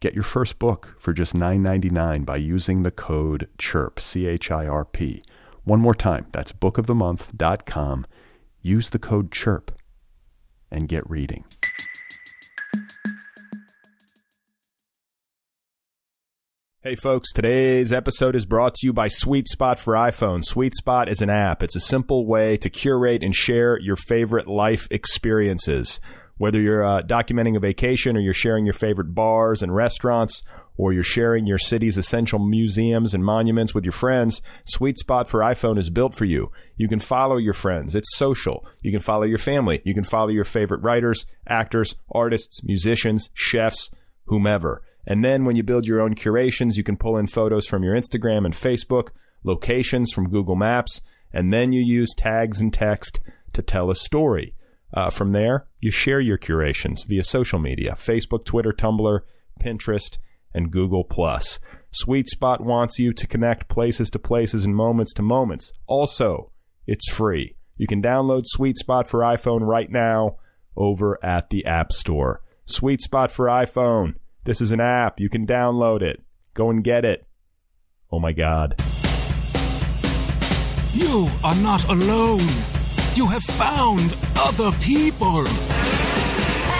Get your first book for just $9.99 by using the code CHIRP, C H I R P. One more time, that's bookofthemonth.com. Use the code CHIRP and get reading. Hey folks, today's episode is brought to you by Sweet Spot for iPhone. Sweet Spot is an app. It's a simple way to curate and share your favorite life experiences. Whether you're uh, documenting a vacation or you're sharing your favorite bars and restaurants or you're sharing your city's essential museums and monuments with your friends, Sweet Spot for iPhone is built for you. You can follow your friends. It's social. You can follow your family. You can follow your favorite writers, actors, artists, musicians, chefs, whomever. And then when you build your own curations, you can pull in photos from your Instagram and Facebook, locations from Google Maps, and then you use tags and text to tell a story. Uh, from there, you share your curations via social media Facebook, Twitter, Tumblr, Pinterest, and Google. SweetSpot wants you to connect places to places and moments to moments. Also, it's free. You can download SweetSpot for iPhone right now over at the App Store. SweetSpot for iPhone. This is an app. You can download it. Go and get it. Oh my God. You are not alone. You have found other people.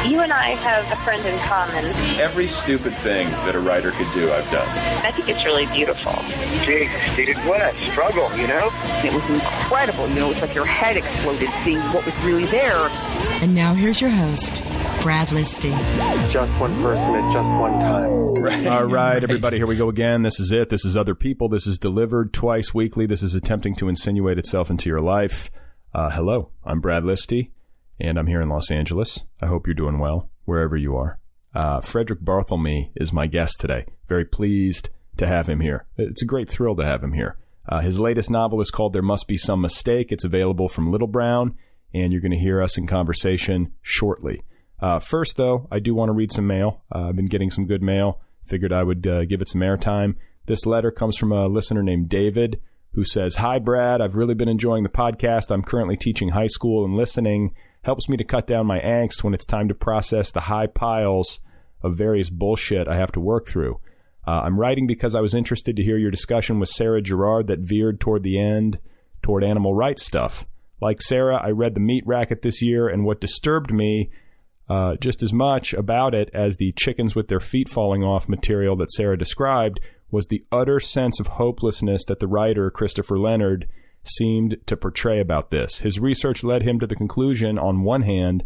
You and I have a friend in common. Every stupid thing that a writer could do, I've done. I think it's really beautiful. Jake stated what? A struggle, you know? It was incredible. You know, it's like your head exploded seeing what was really there. And now here's your host, Brad Listi. Just one person at just one time. Right. All right, everybody, here we go again. This is it. This is Other People. This is delivered twice weekly. This is attempting to insinuate itself into your life. Uh, hello, I'm Brad Listi, and I'm here in Los Angeles. I hope you're doing well, wherever you are. Uh, Frederick Barthelme is my guest today. Very pleased to have him here. It's a great thrill to have him here. Uh, his latest novel is called There Must Be Some Mistake. It's available from Little Brown, and you're going to hear us in conversation shortly. Uh, first, though, I do want to read some mail. Uh, I've been getting some good mail. Figured I would uh, give it some airtime. This letter comes from a listener named David who says, Hi, Brad. I've really been enjoying the podcast. I'm currently teaching high school, and listening helps me to cut down my angst when it's time to process the high piles of various bullshit I have to work through. Uh, I'm writing because I was interested to hear your discussion with Sarah Gerard that veered toward the end toward animal rights stuff. Like Sarah, I read The Meat Racket this year, and what disturbed me uh, just as much about it as the chickens with their feet falling off material that Sarah described was the utter sense of hopelessness that the writer, Christopher Leonard, seemed to portray about this. His research led him to the conclusion, on one hand,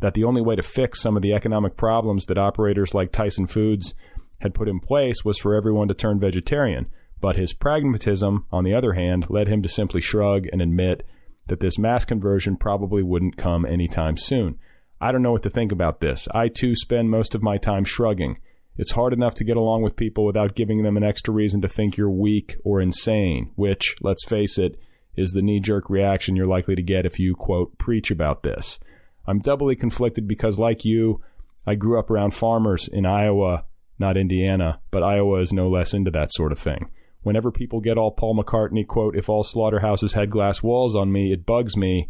that the only way to fix some of the economic problems that operators like Tyson Foods had put in place was for everyone to turn vegetarian. But his pragmatism, on the other hand, led him to simply shrug and admit that this mass conversion probably wouldn't come anytime soon. I don't know what to think about this. I too spend most of my time shrugging. It's hard enough to get along with people without giving them an extra reason to think you're weak or insane, which, let's face it, is the knee jerk reaction you're likely to get if you, quote, preach about this. I'm doubly conflicted because, like you, I grew up around farmers in Iowa, not Indiana, but Iowa is no less into that sort of thing. Whenever people get all Paul McCartney, quote, if all slaughterhouses had glass walls on me, it bugs me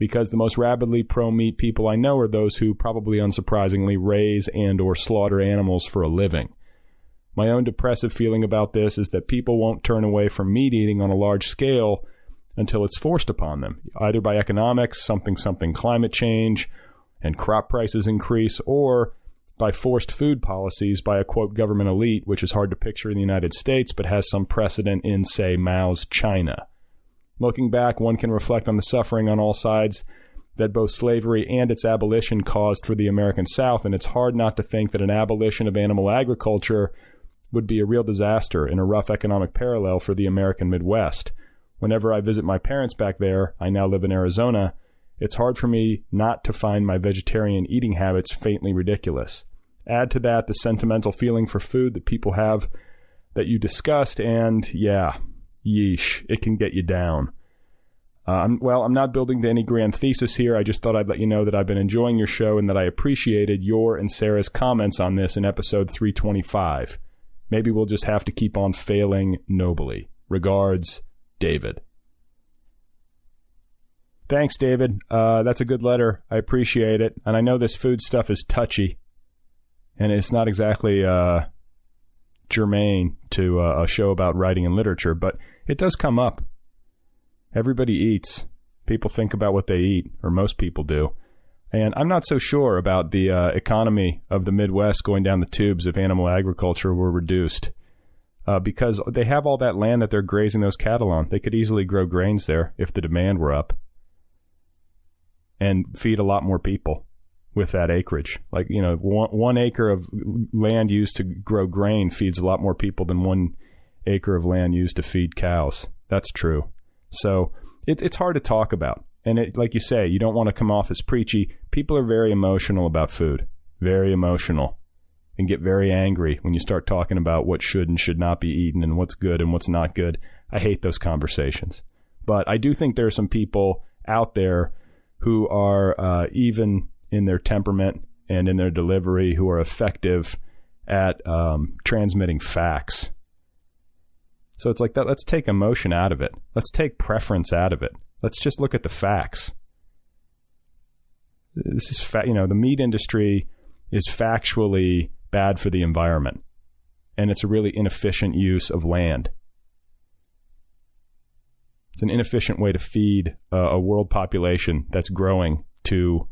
because the most rabidly pro-meat people I know are those who probably unsurprisingly raise and or slaughter animals for a living. My own depressive feeling about this is that people won't turn away from meat eating on a large scale until it's forced upon them, either by economics, something something climate change, and crop prices increase, or by forced food policies by a quote government elite, which is hard to picture in the United States but has some precedent in, say, Mao's China. Looking back, one can reflect on the suffering on all sides that both slavery and its abolition caused for the American South, and it's hard not to think that an abolition of animal agriculture would be a real disaster and a rough economic parallel for the American Midwest. Whenever I visit my parents back there, I now live in Arizona, it's hard for me not to find my vegetarian eating habits faintly ridiculous. Add to that the sentimental feeling for food that people have that you discussed, and yeah, yeesh, it can get you down. Uh, well, I'm not building to any grand thesis here. I just thought I'd let you know that I've been enjoying your show and that I appreciated your and Sarah's comments on this in episode 325. Maybe we'll just have to keep on failing nobly. Regards, David. Thanks, David. Uh, that's a good letter. I appreciate it. And I know this food stuff is touchy, and it's not exactly uh, germane to uh, a show about writing and literature, but it does come up. Everybody eats. People think about what they eat, or most people do. And I'm not so sure about the uh, economy of the Midwest going down the tubes if animal agriculture were reduced. Uh, because they have all that land that they're grazing those cattle on. They could easily grow grains there if the demand were up and feed a lot more people with that acreage. Like, you know, one, one acre of land used to grow grain feeds a lot more people than one acre of land used to feed cows. That's true. So it, it's hard to talk about. And it, like you say, you don't want to come off as preachy. People are very emotional about food, very emotional, and get very angry when you start talking about what should and should not be eaten and what's good and what's not good. I hate those conversations. But I do think there are some people out there who are uh, even in their temperament and in their delivery who are effective at um, transmitting facts. So it's like that. Let's take emotion out of it. Let's take preference out of it. Let's just look at the facts. This is fa- you know the meat industry is factually bad for the environment, and it's a really inefficient use of land. It's an inefficient way to feed uh, a world population that's growing to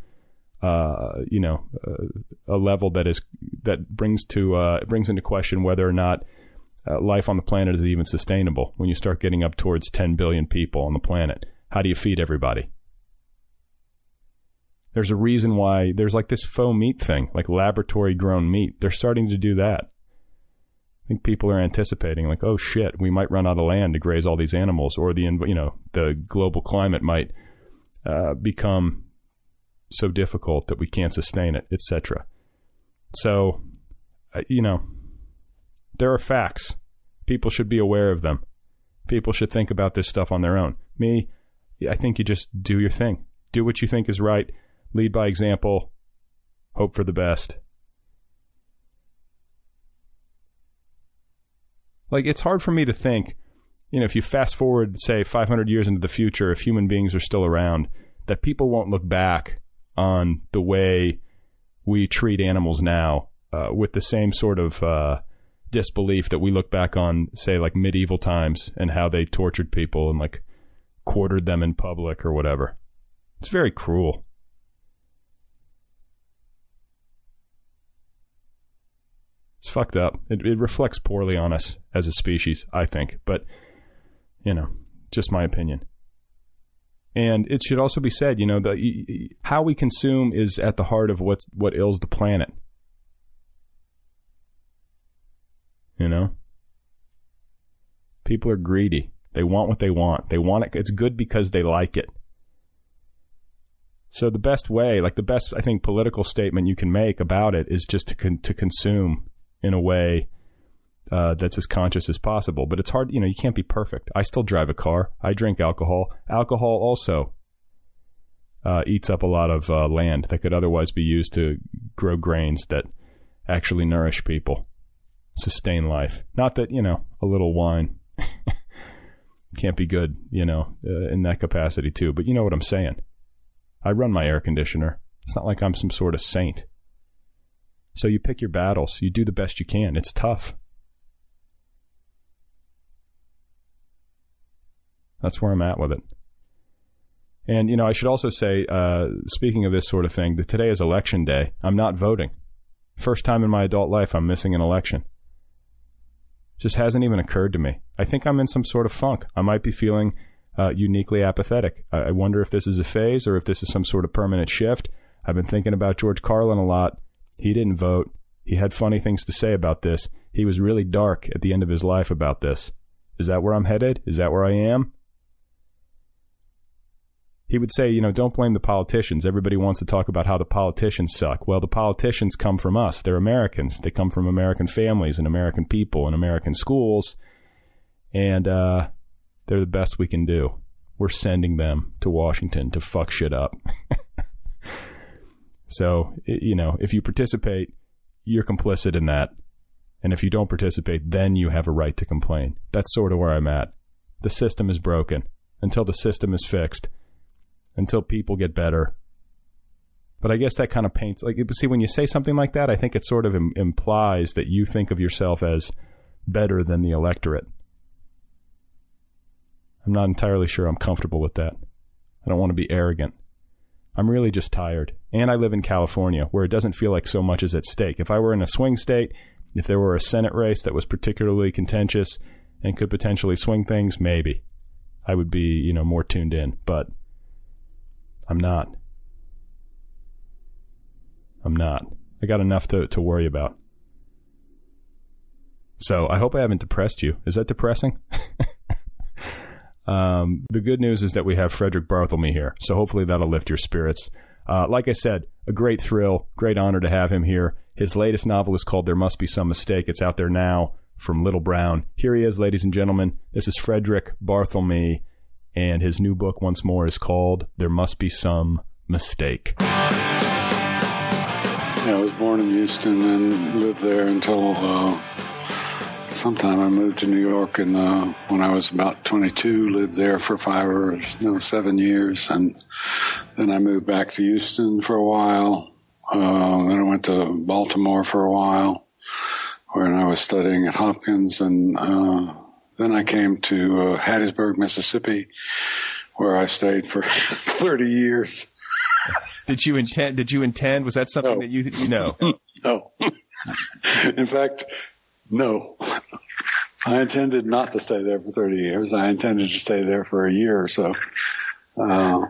uh, you know uh, a level that is that brings to uh, brings into question whether or not uh, life on the planet is even sustainable when you start getting up towards 10 billion people on the planet how do you feed everybody? There's a reason why there's like this faux meat thing, like laboratory grown meat. They're starting to do that. I think people are anticipating, like, oh shit, we might run out of land to graze all these animals, or the you know the global climate might uh, become so difficult that we can't sustain it, etc. So, uh, you know, there are facts. People should be aware of them. People should think about this stuff on their own. Me, I think you just do your thing. Do what you think is right. Lead by example. Hope for the best. Like, it's hard for me to think, you know, if you fast forward, say, 500 years into the future, if human beings are still around, that people won't look back on the way we treat animals now uh, with the same sort of uh, disbelief that we look back on, say, like medieval times and how they tortured people and like quartered them in public or whatever. It's very cruel. It's fucked up. It, it reflects poorly on us as a species, I think. But, you know, just my opinion. And it should also be said, you know, that how we consume is at the heart of what's, what ills the planet. You know? People are greedy. They want what they want. They want it. It's good because they like it. So the best way, like the best, I think, political statement you can make about it is just to con- to consume in a way uh, that's as conscious as possible. But it's hard, you know. You can't be perfect. I still drive a car. I drink alcohol. Alcohol also uh, eats up a lot of uh, land that could otherwise be used to grow grains that actually nourish people, sustain life. Not that you know a little wine can't be good, you know, uh, in that capacity too. But you know what I'm saying. I run my air conditioner. It's not like I'm some sort of saint. So you pick your battles. You do the best you can. It's tough. That's where I'm at with it. And, you know, I should also say, uh, speaking of this sort of thing, that today is election day. I'm not voting. First time in my adult life I'm missing an election. Just hasn't even occurred to me. I think I'm in some sort of funk. I might be feeling uh, uniquely apathetic. I-, I wonder if this is a phase or if this is some sort of permanent shift. I've been thinking about George Carlin a lot. He didn't vote. He had funny things to say about this. He was really dark at the end of his life about this. Is that where I'm headed? Is that where I am? He would say, you know, don't blame the politicians. Everybody wants to talk about how the politicians suck. Well, the politicians come from us. They're Americans. They come from American families and American people and American schools. And uh, they're the best we can do. We're sending them to Washington to fuck shit up. so, you know, if you participate, you're complicit in that. And if you don't participate, then you have a right to complain. That's sort of where I'm at. The system is broken. Until the system is fixed, until people get better. But I guess that kind of paints like see when you say something like that, I think it sort of Im- implies that you think of yourself as better than the electorate. I'm not entirely sure I'm comfortable with that. I don't want to be arrogant. I'm really just tired. And I live in California, where it doesn't feel like so much is at stake. If I were in a swing state, if there were a Senate race that was particularly contentious and could potentially swing things, maybe I would be, you know, more tuned in. But I'm not. I'm not. I got enough to, to worry about. So I hope I haven't depressed you. Is that depressing? um, the good news is that we have Frederick Barthelme here. So hopefully that'll lift your spirits. Uh, like I said, a great thrill, great honor to have him here. His latest novel is called There Must Be Some Mistake. It's out there now from Little Brown. Here he is, ladies and gentlemen. This is Frederick Barthelme and his new book once more is called There Must Be Some Mistake. Yeah, I was born in Houston and lived there until uh, sometime I moved to New York and uh, when I was about 22 lived there for five or no seven years and then I moved back to Houston for a while uh, then I went to Baltimore for a while when I was studying at Hopkins and uh, then I came to uh, Hattiesburg, Mississippi, where I stayed for 30 years. did you intend? Did you intend? Was that something no. that you you know? no. In fact, no. I intended not to stay there for 30 years. I intended to stay there for a year or so. Uh,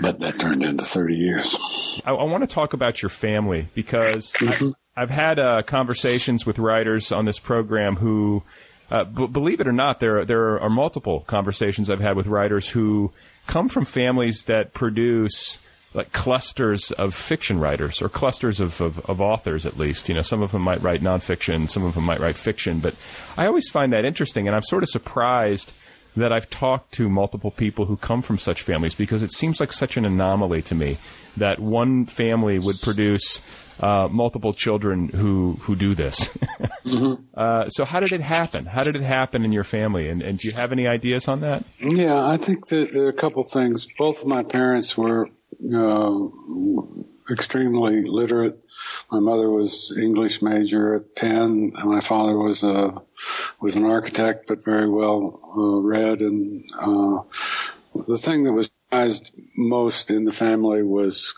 but that turned into 30 years. I, I, want to talk about your family because mm-hmm. I've had uh, conversations with writers on this program who, uh, b- believe it or not, there there are multiple conversations I've had with writers who come from families that produce like clusters of fiction writers or clusters of, of, of, authors at least. You know, some of them might write nonfiction, some of them might write fiction, but I always find that interesting and I'm sort of surprised that I've talked to multiple people who come from such families because it seems like such an anomaly to me that one family would produce uh, multiple children who who do this. mm-hmm. uh, so how did it happen? How did it happen in your family? And, and do you have any ideas on that? Yeah, I think that there are a couple things. Both of my parents were uh, extremely literate. My mother was English major at Penn, and my father was a was an architect, but very well uh, read. And uh, the thing that was prized most in the family was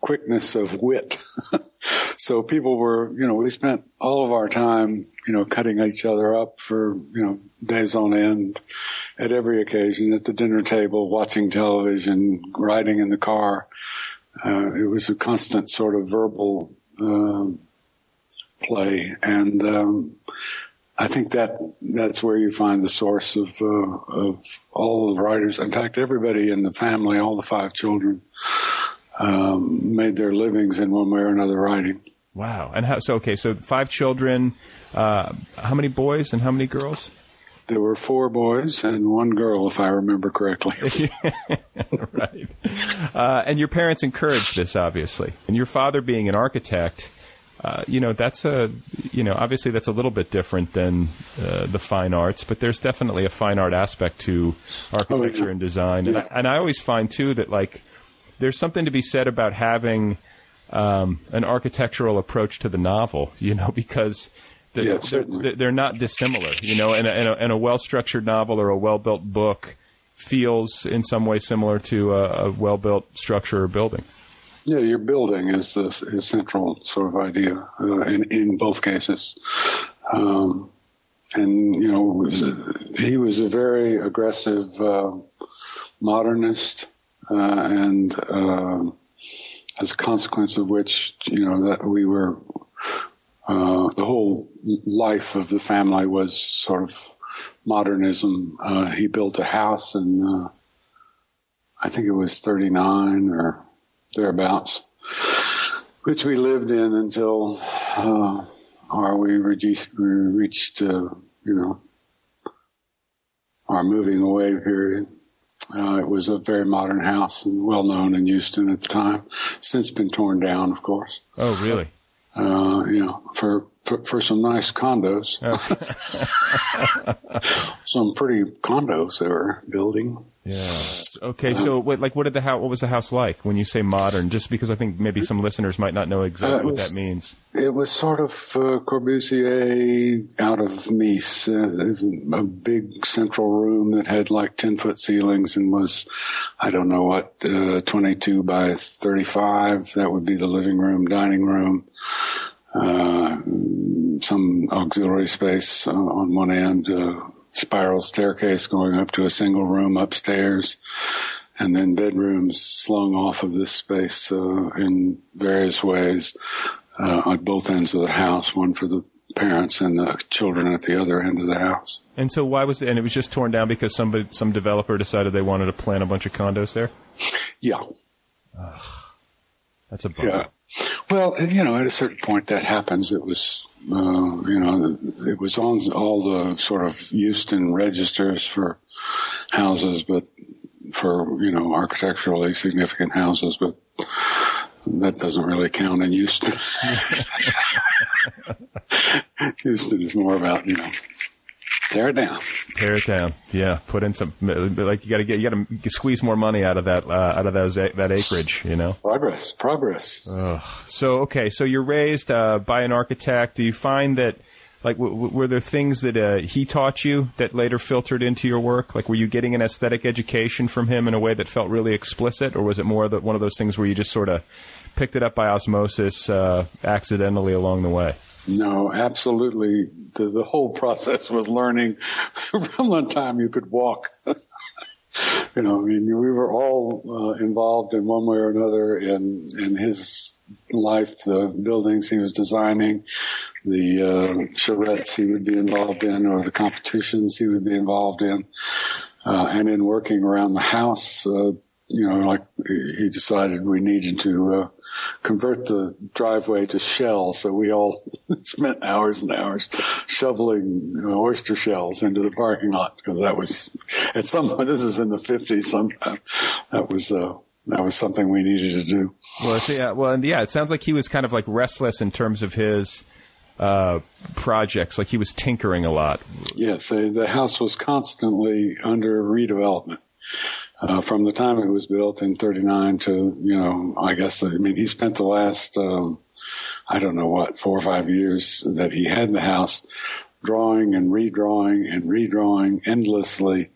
quickness of wit. so people were, you know, we spent all of our time, you know, cutting each other up for, you know, days on end at every occasion, at the dinner table, watching television, riding in the car. Uh, it was a constant sort of verbal uh, play. And um, I think that that's where you find the source of uh, of all the writers. In fact, everybody in the family, all the five children, um, made their livings in one way or another writing. Wow. And how, so, okay, so five children. Uh, how many boys and how many girls? There were four boys and one girl, if I remember correctly. right. Uh, and your parents encouraged this, obviously. And your father, being an architect, uh, you know, that's a, you know, obviously that's a little bit different than uh, the fine arts, but there's definitely a fine art aspect to architecture Oh, yeah. and design. And, I, and I always find too that like there's something to be said about having um, an architectural approach to the novel, you know, because the, Yeah, they're, they're- not dissimilar, you know, and a, and a, and a well structured novel or a well built book feels in some way similar to a, a well built structure or building. Yeah, your building is the is central sort of idea uh, in in both cases, um, and you know he was a very aggressive uh, modernist, and um as a consequence of which you know that we were uh, the whole life of the family was sort of modernism. Uh, he built a house and. Uh, I think it was 39 or thereabouts, which we lived in until uh, our we reached, we reached uh, you know, our moving away period. Uh, it was a very modern house and well known in Houston at the time. Since been torn down, of course. Oh, really? Uh, you know, for, for for some nice condos, some pretty condos they were building. Yeah. Okay. So, what, like, what did the house? What was the house like when you say modern? Just because I think maybe some listeners might not know exactly Uh, it what that means. It was sort of uh, Corbusier out of Nice, uh, a big central room that had like 10 foot ceilings and was, I don't know what, uh, 22 by 35. That would be the living room, dining room, uh, some auxiliary space uh, on one end, uh, spiral staircase going up to a single room upstairs and then bedrooms slung off of this space uh, in various ways uh, at both ends of the house, one for the parents and the children at the other end of the house. And so, why was it? And it was just torn down because somebody, some developer decided they wanted to plant a bunch of condos there. Yeah, That's a bummer. yeah. Well, you know, at a certain point that happens. It was, uh, you know, it was on all the sort of Houston registers for houses, but for, you know, architecturally significant houses, but that doesn't really count in Houston. Houston is more about, you know, tear it down. Tear it down. Yeah. Put in some. Like you got to get. You got to squeeze more money out of that. Uh, out of those that acreage. You know. Progress, progress. So okay, so you're raised uh, by an architect. Do you find that, like, w- w- were there things that uh, he taught you that later filtered into your work? Like, were you getting an aesthetic education from him in a way that felt really explicit, or was it more that one of those things where you just sort of picked it up by osmosis, uh, accidentally along the way? No, absolutely. The, the whole process was learning from the time you could walk. you know, I mean, we were all uh, involved in one way or another in in his life, the buildings he was designing, the uh, charrettes he would be involved in, or the competitions he would be involved in, uh, and in working around the house. Uh, you know, like he decided we needed to uh, convert the driveway to shell, so we all spent hours and hours shoveling you know, oyster shells into the parking lot because that was at some point. This is in the fifties. Sometime that was uh, that was something we needed to do. Well, so, yeah, well, and yeah, it sounds like he was kind of like restless in terms of his uh, projects. Like he was tinkering a lot. Yes, uh, the house was constantly under redevelopment. Uh, from the time it was built in 39 to, you know, I guess, I mean, he spent the last, um, I don't know what, four or five years that he had the house drawing and redrawing and redrawing endlessly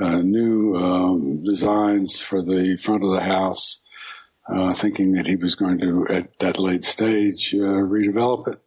uh, new um, designs for the front of the house, uh, thinking that he was going to, at that late stage, uh, redevelop it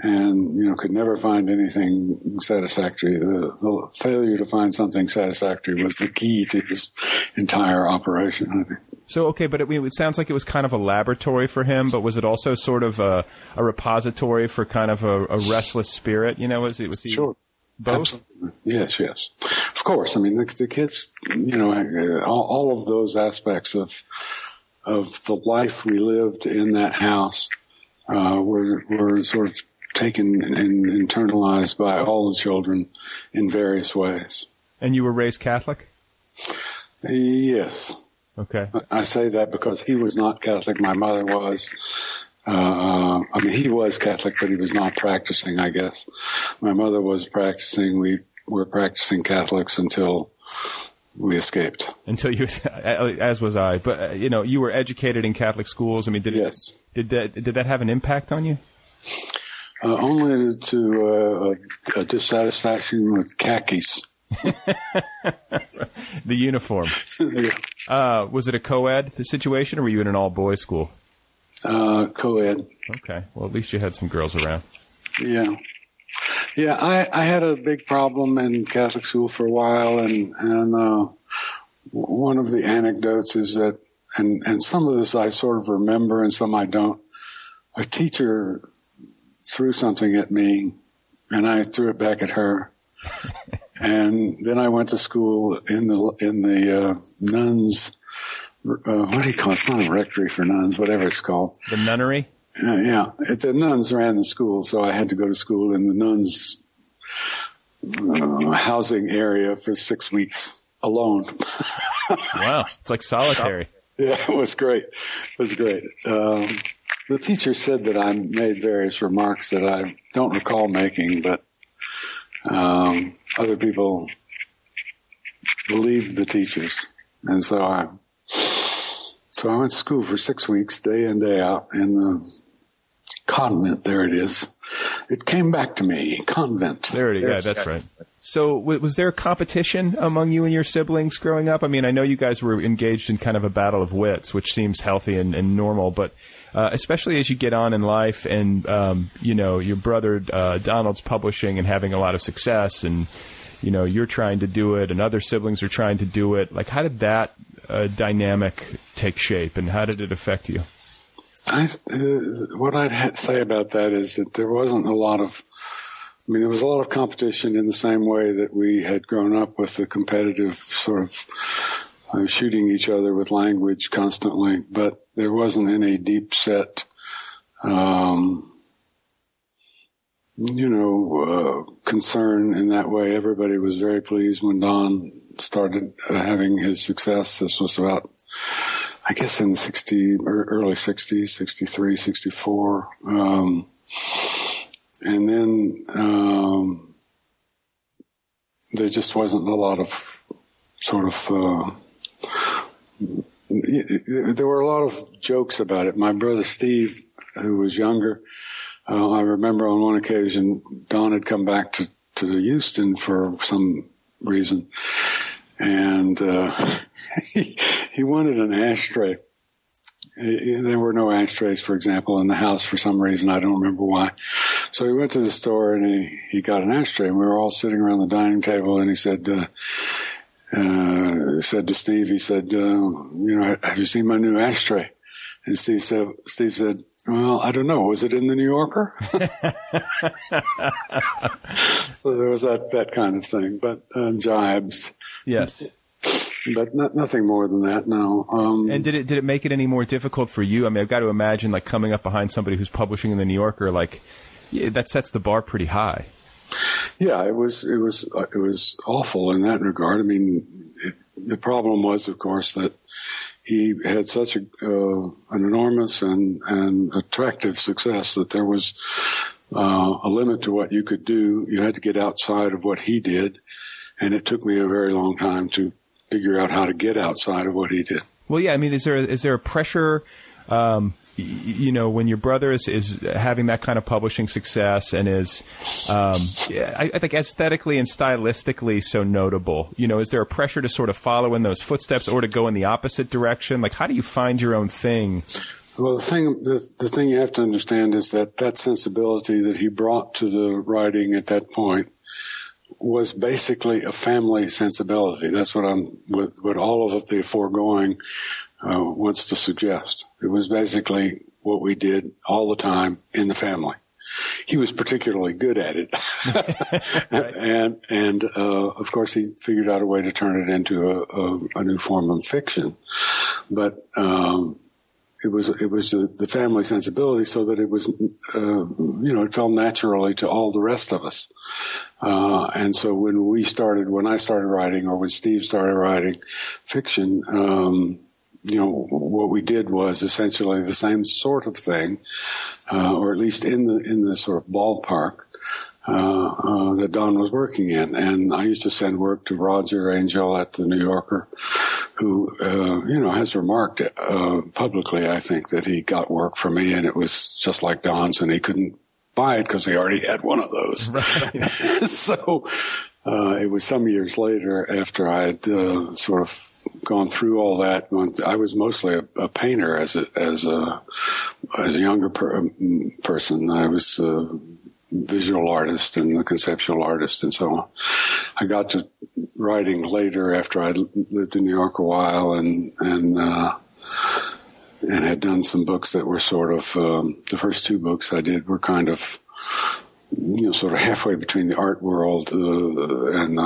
and you know could never find anything satisfactory. The, the failure to find something satisfactory was the key to his entire operation. I think. So okay, but it, it sounds like it was kind of a laboratory for him. But was it also sort of a, a repository for kind of a, a restless spirit? You know, was it was he Sure. both? Absolutely. Yes, yes. Of course. I mean, the, the kids, you know, uh, all, all of those aspects of of the life we lived in that house uh, were were sort of taken and internalized by all the children in various ways. And you were raised Catholic? Yes. Okay. I say that because he was not Catholic. My mother was. Uh, I mean, he was Catholic, but he was not practicing. I guess my mother was practicing. We were practicing Catholics until we escaped. Until you, as was I. But uh, you know, you were educated in Catholic schools. I mean, did yes. Did that did that have an impact on you? Uh, only to uh, a dissatisfaction with khakis. the uniform. yeah. uh, was it a co-ed the situation, or were you in an all-boys school? Uh, co-ed. Okay. Well, at least you had some girls around. Yeah. Yeah, I, I had a big problem in Catholic school for a while, and and uh, one of the anecdotes is that, and and some of this I sort of remember, and some I don't. A teacher threw something at me, and I threw it back at her. and then I went to school in the in the uh, nuns. Uh, what do you call it? It's not a rectory for nuns, whatever it's called. The nunnery. Uh, yeah, it, the nuns ran the school, so I had to go to school in the nuns' uh, housing area for six weeks alone. wow, it's like solitary. Yeah, it was great. It was great. Um, the teacher said that I made various remarks that I don't recall making, but um, other people believed the teachers, and so I. So I went to school for six weeks, day in day out, in the convent. There it is. It came back to me. Convent. There it is. Yeah, that's right. So, was there a competition among you and your siblings growing up? I mean, I know you guys were engaged in kind of a battle of wits, which seems healthy and, and normal, but uh, especially as you get on in life, and um, you know, your brother uh, Donald's publishing and having a lot of success, and you know, you're trying to do it, and other siblings are trying to do it. Like, how did that uh, dynamic take shape, and how did it affect you? I, uh, what I'd say about that is that there wasn't a lot of, I mean, there was a lot of competition in the same way that we had grown up with the competitive sort of uh, shooting each other with language constantly, but there wasn't any deep set, um, you know, uh, concern in that way. Everybody was very pleased when Don started uh, having his success. This was about I guess in the 60, early 60s, 63, 64. Um, and then um, there just wasn't a lot of sort of. There were a lot of jokes about it. My brother Steve, who was younger, uh, I remember on one occasion Don had come back to, to Houston for some reason, and uh, he, he wanted an ashtray. There were no ashtrays, for example, in the house for some reason. I don't remember why. So he went to the store and he, he got an ashtray. And we were all sitting around the dining table, and he said, uh, uh, said to Steve, he said, uh, "You know, have you seen my new ashtray?" And Steve said, "Steve said, well, I don't know. Was it in the New Yorker?" so there was that that kind of thing, but uh, jibes. Yes. But not, nothing more than that. now. Um, and did it did it make it any more difficult for you? I mean, I've got to imagine like coming up behind somebody who's publishing in the New Yorker, like yeah, that sets the bar pretty high. Yeah, it was it was uh, it was awful in that regard. I mean, it, the problem was, of course, that he had such a, uh, an enormous and, and attractive success that there was uh, a limit to what you could do. You had to get outside of what he did, and it took me a very long time to figure out how to get outside of what he did. Well, yeah, I mean, is there is there a pressure? Um, you know, when your brother is, is having that kind of publishing success and is, um, I, I, think aesthetically and stylistically so notable, you know, is there a pressure to sort of follow in those footsteps or to go in the opposite direction? Like, how do you find your own thing? Well, the thing, the, the thing you have to understand is that that sensibility that he brought to the writing at that point was basically a family sensibility. That's what I'm, with, what all of the foregoing uh, wants to suggest. It was basically what we did all the time in the family. He was particularly good at it, and and uh, of course he figured out a way to turn it into a, a, a new form of fiction. But um, it was it was the, the, family sensibility, so that it was uh, you know it fell naturally to all the rest of us. Uh, and so when we started, when I started writing, or when Steve started writing fiction. Um, you know, what we did was essentially the same sort of thing, uh, or at least in the in the sort of ballpark uh, uh, that Don was working in. And I used to send work to Roger Angell at the New Yorker, who uh, you know has remarked uh, publicly, I think, that he got work for me, and it was just like Don's, and he couldn't buy it because he already had one of those. So. Uh, it was some years later after I had sort of gone through all that. I was mostly a, a painter as a, as a as a younger per, um, person. I was a visual artist and a conceptual artist and so on. I got to writing later after I lived in New York a while and and uh, and had done some books that were sort of um, the first two books I did were kind of you know sort of halfway between the art world uh, and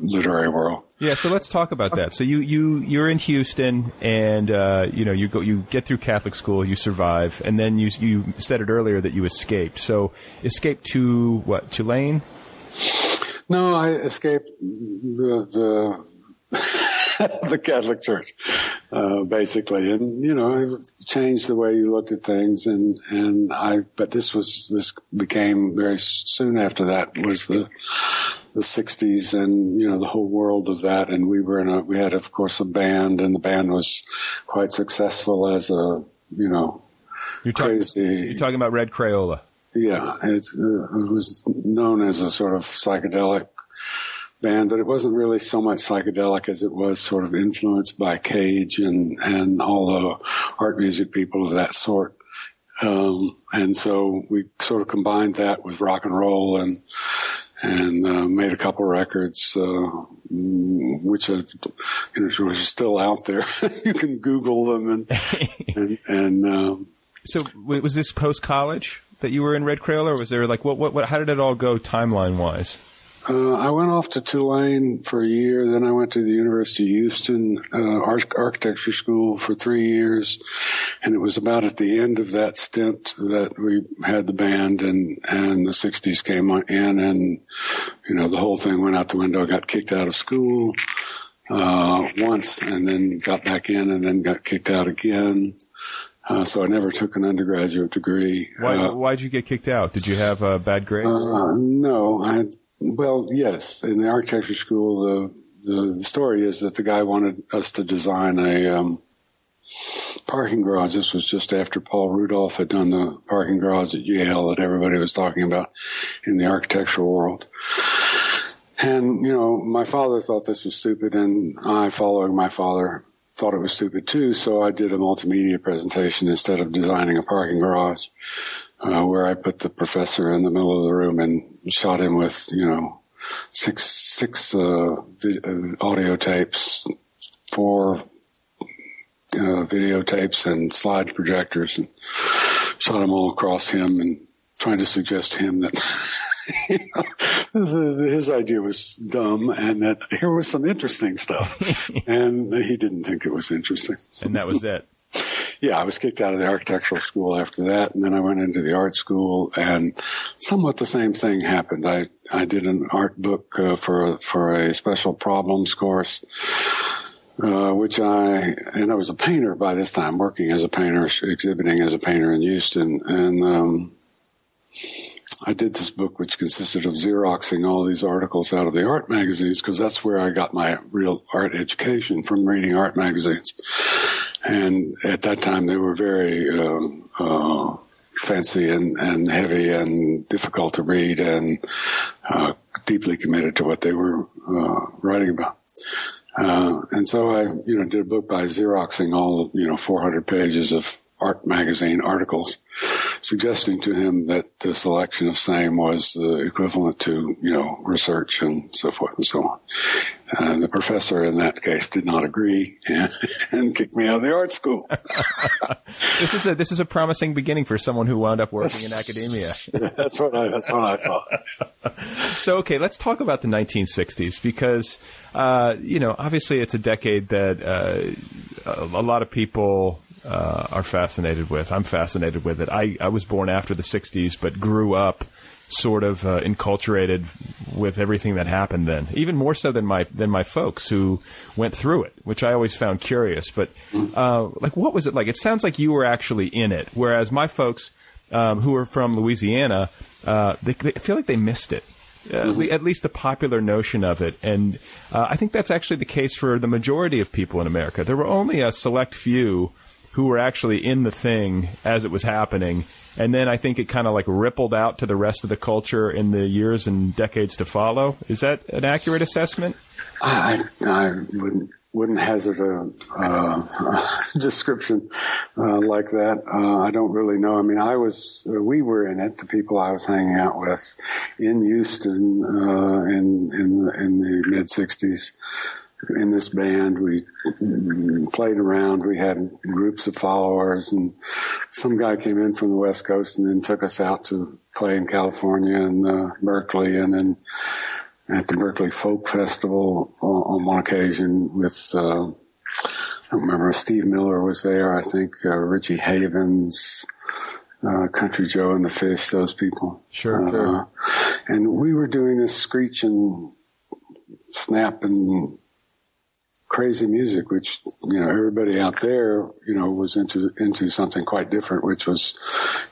literary world. Yeah, so let's talk about that. So you you you're in Houston, and uh, you know you go you get through Catholic school, you survive, and then you you said it earlier that you escaped. So escaped to what Tulane? No, I escaped the the, the Catholic Church, uh, basically, and you know it changed the way you looked at things, and and I. But this was this became very soon after that was the the 60s and you know the whole world of that. And we were in a we had of course a band and the band was quite successful as a you know you're crazy. you're talking about red crayola. Yeah it, uh, it was known as a sort of psychedelic band but it wasn't really so much psychedelic as it was sort of influenced by cage and and all the art music people of that sort um, and so we sort of combined that with rock and roll and and uh, made a couple records, uh, which are, you know, are still out there. you can Google them and and, and um, so was this post college that you were in Red Crayola, or was there like what what, what how did it all go timeline wise? Uh, I went off to Tulane for a year. Then I went to the University of Houston uh, architecture school for three years, and it was about at the end of that stint that we had the band, and and the '60s came in, and you know the whole thing went out the window. I got kicked out of school uh, once, and then got back in, and then got kicked out again. Uh, so I never took an undergraduate degree. Why, uh, why'd you get kicked out? Did you have a bad grade? Uh, no, I had well, yes. In the architecture school, the the story is that the guy wanted us to design a um, parking garage. This was just after Paul Rudolph had done the parking garage at Yale that everybody was talking about in the architectural world. And, you know, my father thought this was stupid, and I, following my father, thought it was stupid too. So I did a multimedia presentation instead of designing a parking garage uh, where I put the professor in the middle of the room and shot him with, you know, six six uh, vi- uh, audio tapes, four uh, videotapes, and slide projectors, and shot them all across him, and trying to suggest to him that. you know, his idea was dumb, and that here was some interesting stuff, and he didn't think it was interesting. And that was it yeah, I was kicked out of the architectural school after that, and then I went into the art school, and somewhat the same thing happened. I I did an art book uh, for for a special problems course. Uh, which I and I was a painter by this time, working as a painter, exhibiting as a painter in Houston, and um, I did this book, which consisted of xeroxing all these articles out of the art magazines, because that's where I got my real art education from reading art magazines. And at that time, they were very uh, uh, fancy and, and heavy and difficult to read and uh, deeply committed to what they were uh, writing about. Uh, and so I, you know, did a book by Xeroxing all, you know, 400 pages of art magazine articles suggesting to him that the selection of same was the equivalent to, you know, research and so forth and so on. Uh, the professor in that case did not agree and, and kicked me out of the art school. this is a this is a promising beginning for someone who wound up working in academia. that's what I that's what I thought. so okay, let's talk about the 1960s because uh, you know obviously it's a decade that uh, a, a lot of people uh, are fascinated with. I'm fascinated with it. I, I was born after the 60s, but grew up sort of uh, enculturated with everything that happened then, even more so than my than my folks who went through it, which I always found curious. But uh, like, what was it like? It sounds like you were actually in it, whereas my folks um, who are from Louisiana, uh, they, they feel like they missed it. Uh, At least the popular notion of it, and uh, I think that's actually the case for the majority of people in America. There were only a select few who were actually in the thing as it was happening, and then I think it kind of like rippled out to the rest of the culture in the years and decades to follow. Is that an accurate assessment? I, I wouldn't wouldn't hazard a, uh, description uh, like that. Uh, I don't really know. I mean, I was, we were in it. The people I was hanging out with in Houston uh, in in the, in the mid '60s. In this band, we played around. We had groups of followers, and some guy came in from the West Coast and then took us out to play in California and uh, Berkeley, and then at the Berkeley Folk Festival on, on one occasion with, uh, I don't remember, Steve Miller was there, I think, uh, Richie Havens, uh, Country Joe and the Fish, those people. Sure, Uh, sure. And we were doing this screeching, snapping, crazy music, which, you know, everybody out there, you know, was into, into something quite different, which was,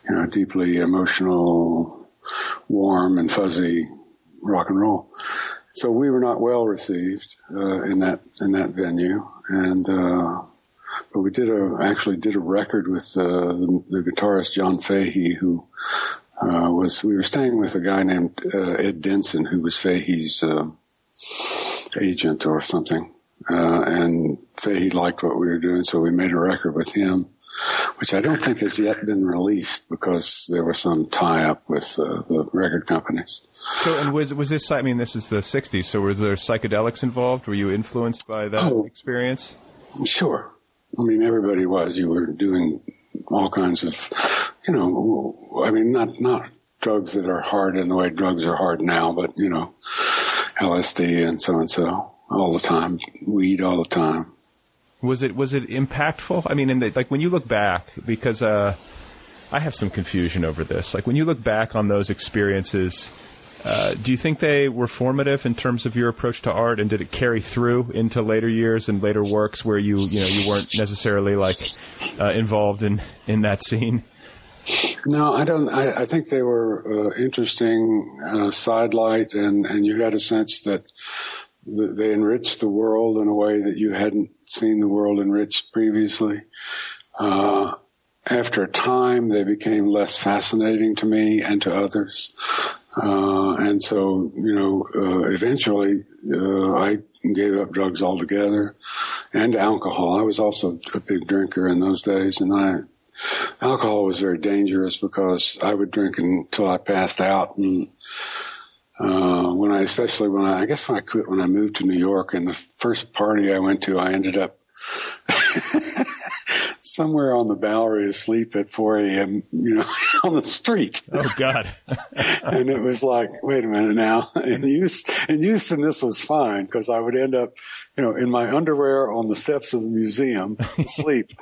you know, deeply emotional, warm and fuzzy rock and roll. So we were not well received uh, in that in that venue, and uh, but we did a actually did a record with uh, the, the guitarist John Fahey, who uh, was we were staying with a guy named uh, Ed Denson, who was Fahey's uh, agent or something, uh, and Fahey liked what we were doing, so we made a record with him. Which I don't think has yet been released because there was some tie up with uh, the record companies. So, and was was this? I mean, this is the '60s. So, was there psychedelics involved? Were you influenced by that Oh. experience? Sure. I mean, everybody was. You were doing all kinds of, you know, I mean, not not drugs that are hard in the way drugs are hard now, but you know, LSD and so and so all the time, weed all the time. Was it was it impactful? I mean, in the, like when you look back, because uh, I have some confusion over this. Like when you look back on those experiences, uh, do you think they were formative in terms of your approach to art, and did it carry through into later years and later works where you you know you weren't necessarily like uh, involved in in that scene? No, I don't. I, I think they were uh, interesting uh, sidelight, and and you got a sense that th- they enriched the world in a way that you hadn't seen the world enriched previously. Uh, after a time, they became less fascinating to me and to others. Uh, and so, you know, uh, eventually, uh, I gave up drugs altogether and alcohol. I was also a big drinker in those days, and I, alcohol was very dangerous because I would drink until I passed out. And uh, when I, especially when I, I guess when I quit, when I moved to New York, and the first party I went to, I ended up somewhere on the Bowery asleep at 4 a.m. You know, on the street. Oh God! and it was like, wait a minute now. In Houston, in Houston this was fine because I would end up, you know, in my underwear on the steps of the museum, sleep,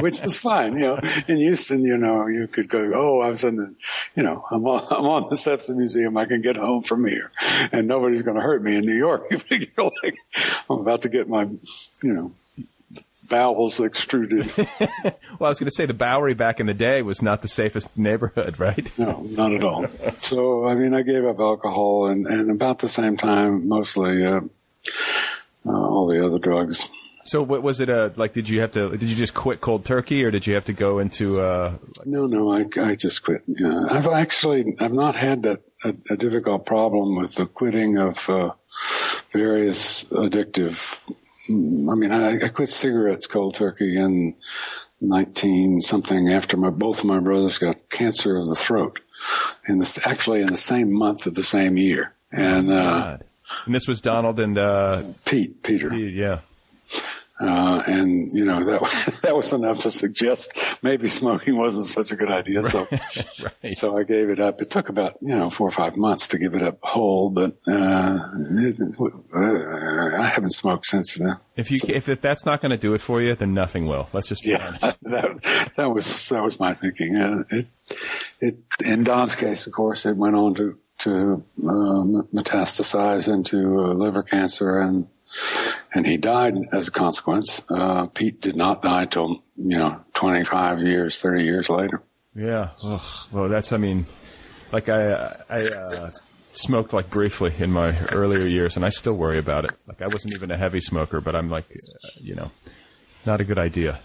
which was fine. You know, in Houston, you know, you could go, oh, I was in the, you know, I'm on, I'm on the steps of the museum. I can get home from here, and nobody's going to hurt me. In New York, you figure like I'm about to get my, you know. Bowels extruded. well, I was going to say the Bowery back in the day was not the safest neighborhood, right? No, not at all. So, I mean, I gave up alcohol and, and about the same time, mostly uh, uh, all the other drugs. So, what was it? A like? Did you have to? Did you just quit cold turkey, or did you have to go into? Uh, No, no, I, I just quit. Yeah. I've actually, I've not had that a, a difficult problem with the quitting of uh, various addictive. I mean, I, I quit cigarettes cold turkey in 19 something after my, both of my brothers got cancer of the throat. In the, actually in the same month of the same year. And, uh, and this was Donald and uh, Pete, Peter. yeah. Uh, and you know that was, that was enough to suggest maybe smoking wasn't such a good idea. So, Right. so I gave it up. It took about you know four or five months to give it up whole, but uh, it, uh, I haven't smoked since then. If you if, if that's not going to do it for you, then nothing will. Let's just be Yeah, honest. that, that was that was my thinking. And it it in Don's case, of course, it went on to to uh, metastasize into uh, liver cancer, and and he died as a consequence. Uh, Pete did not die till you know 25 years, 30 years later. Yeah. Oh, well, that's I mean, like I I uh, smoked like briefly in my earlier years, and I still worry about it. Like I wasn't even a heavy smoker, but I'm like, uh, you know, not a good idea.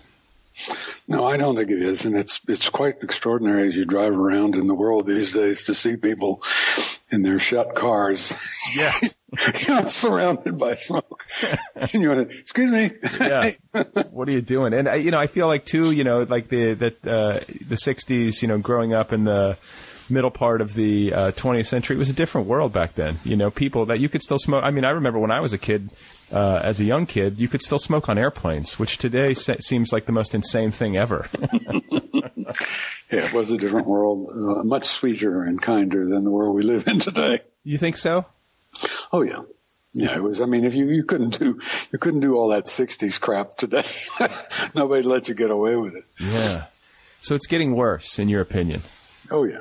No, I don't think it is, and it's it's quite extraordinary as you drive around in the world these days to see people in their shut cars. Yeah, you know, surrounded by smoke. and you want to, excuse me. yeah. What are you doing? And I, you know, I feel like too, you know, like the that uh, the '60s, you know, growing up in the middle part of the uh, 20th century, it was a different world back then. You know, people that you could still smoke. I mean, I remember when I was a kid. Uh, as a young kid, you could still smoke on airplanes, which today se- seems like the most insane thing ever. yeah, it was a different world, uh, much sweeter and kinder than the world we live in today. You think so? Oh yeah. Yeah, it was. I mean, if you, you couldn't do you couldn't do all that '60s crap today, nobody let you get away with it. Yeah. So it's getting worse, in your opinion. Oh yeah,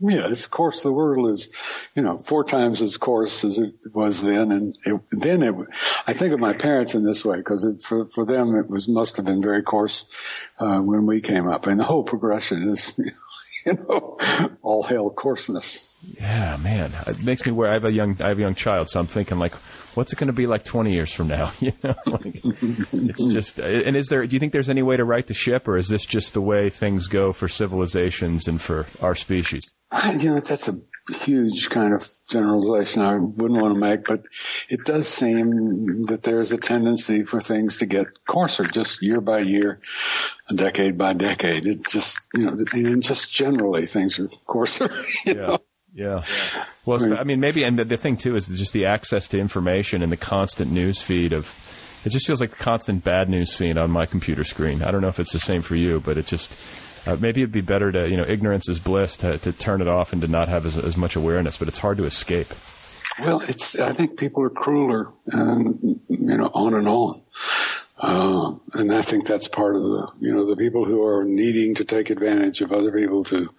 yeah. It's of course the world is, you know, four times as coarse as it was then, and it, then it. I think of my parents in this way because for for them it was must have been very coarse uh, when we came up, and the whole progression is, you know, all hell coarseness. Yeah, man, it makes me worry. I have a young, I have a young child, so I'm thinking like, what's it going to be like 20 years from now? You know, like, it's just. And is there? Do you think there's any way to right the ship, or is this just the way things go for civilizations and for our species? You know, that's a huge kind of generalization I wouldn't want to make, but it does seem that there's a tendency for things to get coarser just year by year, decade by decade. It just, you know, and just generally things are coarser. Yeah. know? Yeah. Well, I mean, maybe, and the thing too is just the access to information and the constant news feed of. It just feels like a constant bad news feed on my computer screen. I don't know if it's the same for you, but it just uh, maybe it'd be better to you know ignorance is bliss to, to turn it off and to not have as, as much awareness. But it's hard to escape. Well, it's. I think people are crueler, and you know, on and on. Uh, and I think that's part of the, you know, the people who are needing to take advantage of other people to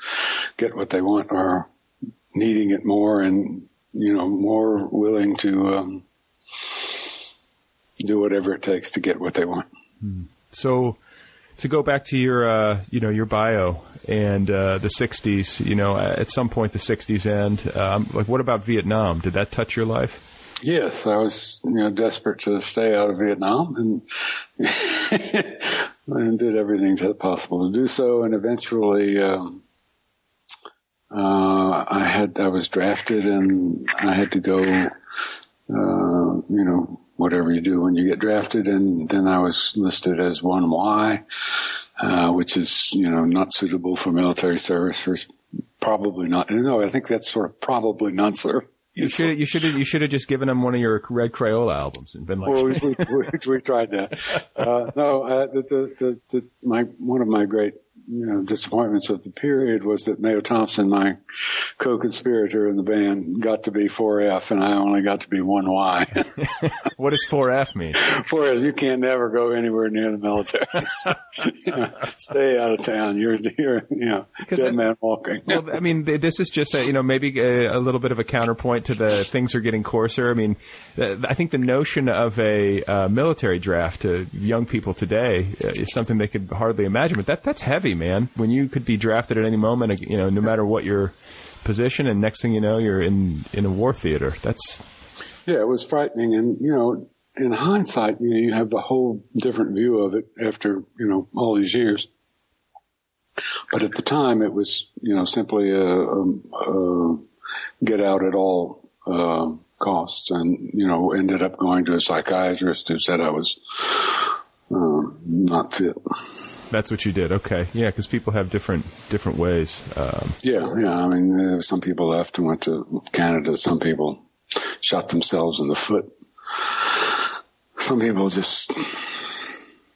get what they want are needing it more and you know more willing to um, do whatever it takes to get what they want. So, to go back to your uh, you know your bio and uh, the '60s, you know, at some point the '60s end. Um, like, what about Vietnam? Did that touch your life? Yes, I was you know desperate to stay out of Vietnam and and did everything possible to do so, and eventually. Um, uh, I had I was drafted and I had to go, uh, you know, whatever you do when you get drafted, and then I was listed as one Y, uh, which is you know not suitable for military service. Or probably not. No, I think that's sort of probably not serve. You should you should you should have just given him one of your Red Crayola albums and been like, well, we, we, we, tried that. Uh, no, uh, the, the, the, the, my one of my great you know, disappointments of the period was that Mayo Thompson, my co-conspirator in the band, got to be 4F and I only got to be 1Y. what does 4F mean? 4F, you can't never go anywhere near the military. Stay out of town. You're, you're you know, dead that, man walking. well, I mean, this is just a, you know, maybe a, a, little bit of a counterpoint to the things are getting coarser. I mean, I think the notion of a uh, military draft to young people today is something they could hardly imagine, but that, that's heavy man. When you could be drafted at any moment, you know, no matter what your position, and next thing you know, you're in in a war theater. That's yeah, it was frightening, and you know, in hindsight, you know, you have a whole different view of it after you know all these years. But at the time, it was you know simply a, a, a get out at all uh, costs, and you know ended up going to a psychiatrist who said I was uh, not fit. That's what you did. Okay, yeah, because people have different different ways. Um, yeah, yeah. I mean, some people left and went to Canada. Some people shot themselves in the foot. Some people just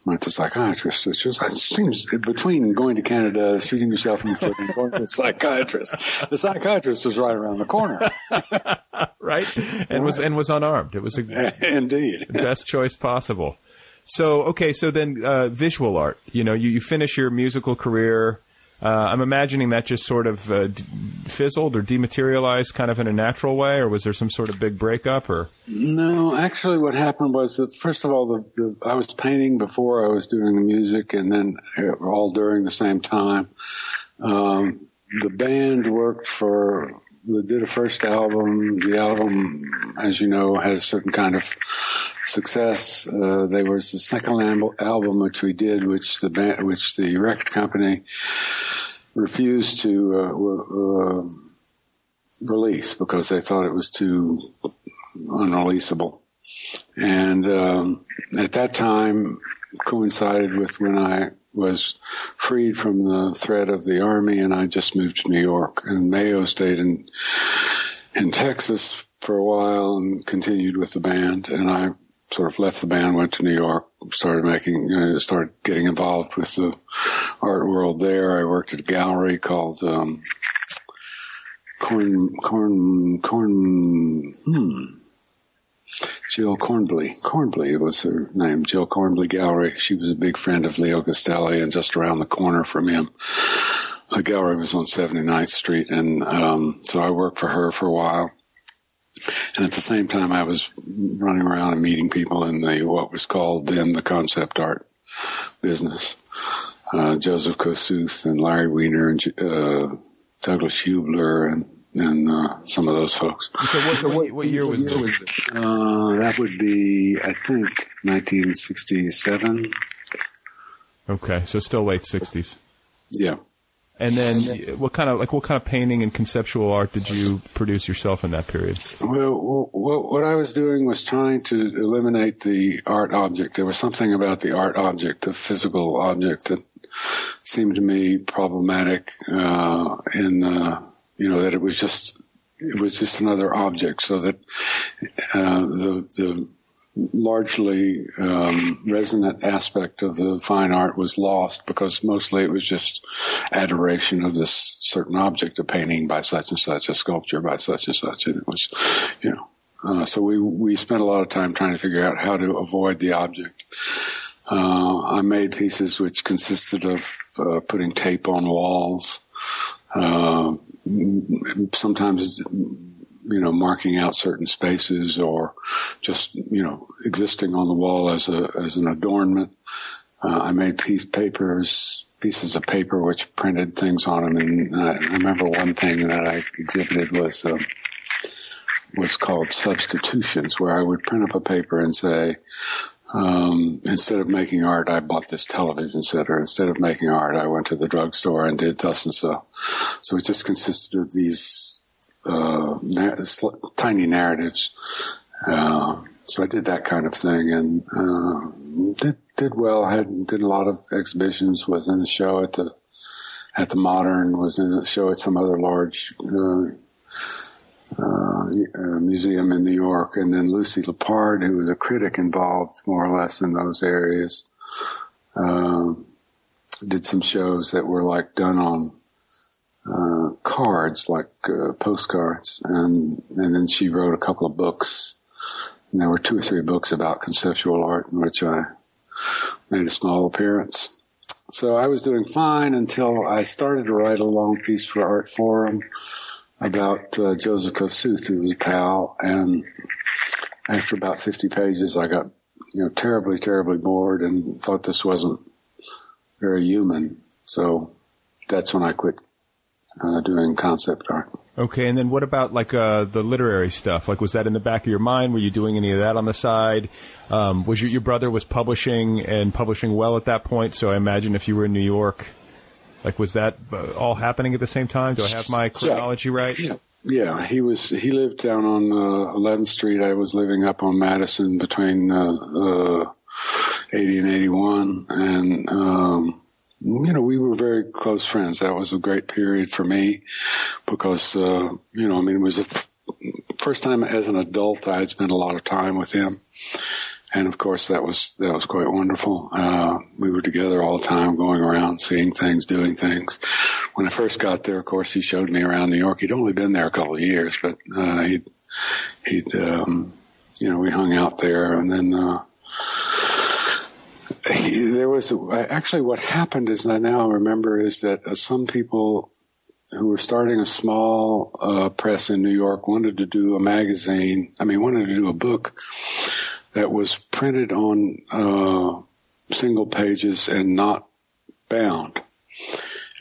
went to psychiatrists, which was, it seems between going to Canada, shooting yourself in the foot, and going to a psychiatrist. The psychiatrist was right around the corner, right? And right. was and was unarmed. It was a, indeed best choice possible. So okay, so then uh, visual art. You know, you, you finish your musical career. Uh, I'm imagining that just sort of uh, d- fizzled or dematerialized kind of in a natural way, or was there some sort of big breakup? Or No, actually, what happened was that first of all, the, the I was painting before I was doing the music, and then uh, all during the same time. Um, the band worked for. Did a first album. The album, as you know, has certain kind of success. Uh, there was the second al- album which we did, which the band, which the record company refused to uh, w- uh, release because they thought it was too unreleasable. And um, at that time coincided with when I was freed from the threat of the army, and I just moved to New York. And Mayo stayed in in Texas for a while and continued with the band. And I sort of left the band, went to New York, started making, you know, started getting involved with the art world there. I worked at a gallery called um, Corn Corn Corn. Hmm. Jill Kornblee. Kornblee was her name. Jill Kornblee Gallery. She was a big friend of Leo Castelli, and just around the corner from him, the gallery was on 79th Street, and um, so I worked for her for a while. And at the same time, I was running around and meeting people in the what was called then the concept art business. Uh, Joseph Kosuth and Larry Weiner and uh, Douglas Huebler and and uh, some of those folks. so, what, what, what year was this? Uh, that would be, I think, 1967. Okay, so still late '60s. Yeah. And then, what kind of like what kind of painting and conceptual art did you produce yourself in that period? Well, what, what I was doing was trying to eliminate the art object. There was something about the art object, the physical object, that seemed to me problematic. Uh, in the, you know, that it was just it was just another object, so that uh, the the largely um, resonant aspect of the fine art was lost because mostly it was just adoration of this certain object, a painting by such and such, a sculpture by such and such, and it was, you know. Uh, so we we spent a lot of time trying to figure out how to avoid the object. Uh, I made pieces which consisted of uh, putting tape on walls, uh, sometimes you know, marking out certain spaces or just, you know, existing on the wall as a, as an adornment. Uh, I made piece papers, pieces of paper which printed things on them. And I, remember one thing that I exhibited was, um, was called substitutions, where I would print up a paper and say, um, instead of making art, I bought this television set, or instead of making art, I went to the drugstore and did thus and so. So it just consisted of these uh, tiny narratives. Uh, so I did that kind of thing and uh, did did well. Had did a lot of exhibitions. Was in a show at the at the Modern. Was in a show at some other large uh, uh, museum in New York. And then Lucy Lippard, who was a critic involved more or less in those areas, uh, did some shows that were like done on uh, cards, like uh, postcards, and and then she wrote a couple of books. And there were two or three books about conceptual art in which I made a small appearance. So I was doing fine until I started to write a long piece for Artforum about uh, Joseph Kosuth, who was a pal, and after about 50 pages, I got you know terribly, terribly bored and thought this wasn't very human. So that's when I quit uh, doing concept art. Okay, and then what about like uh, the literary stuff? Like, was that in the back of your mind? Were you doing any of that on the side? Um, was your your brother was publishing and publishing well at that point? So I imagine if you were in New York, like was that uh, all happening at the same time? Do I have my chronology yeah. right? Yeah. Yeah, he was. He lived down on uh, 11th Street. I was living up on Madison between uh, 80 and 81, and um, you know, we were very close friends. That was a great period for me because, uh, you know, I mean, it was the f- first time as an adult I had spent a lot of time with him. And of course, that was, that was quite wonderful. Uh, we were together all the time, going around, seeing things, doing things. When I first got there, of course, he showed me around New York. He'd only been there a couple of years, but, uh, he'd, he'd, um, you know, we hung out there and then, uh, there was actually what happened is I now remember is that uh, some people who were starting a small uh, press in New York wanted to do a magazine. I mean, wanted to do a book that was printed on uh, single pages and not bound.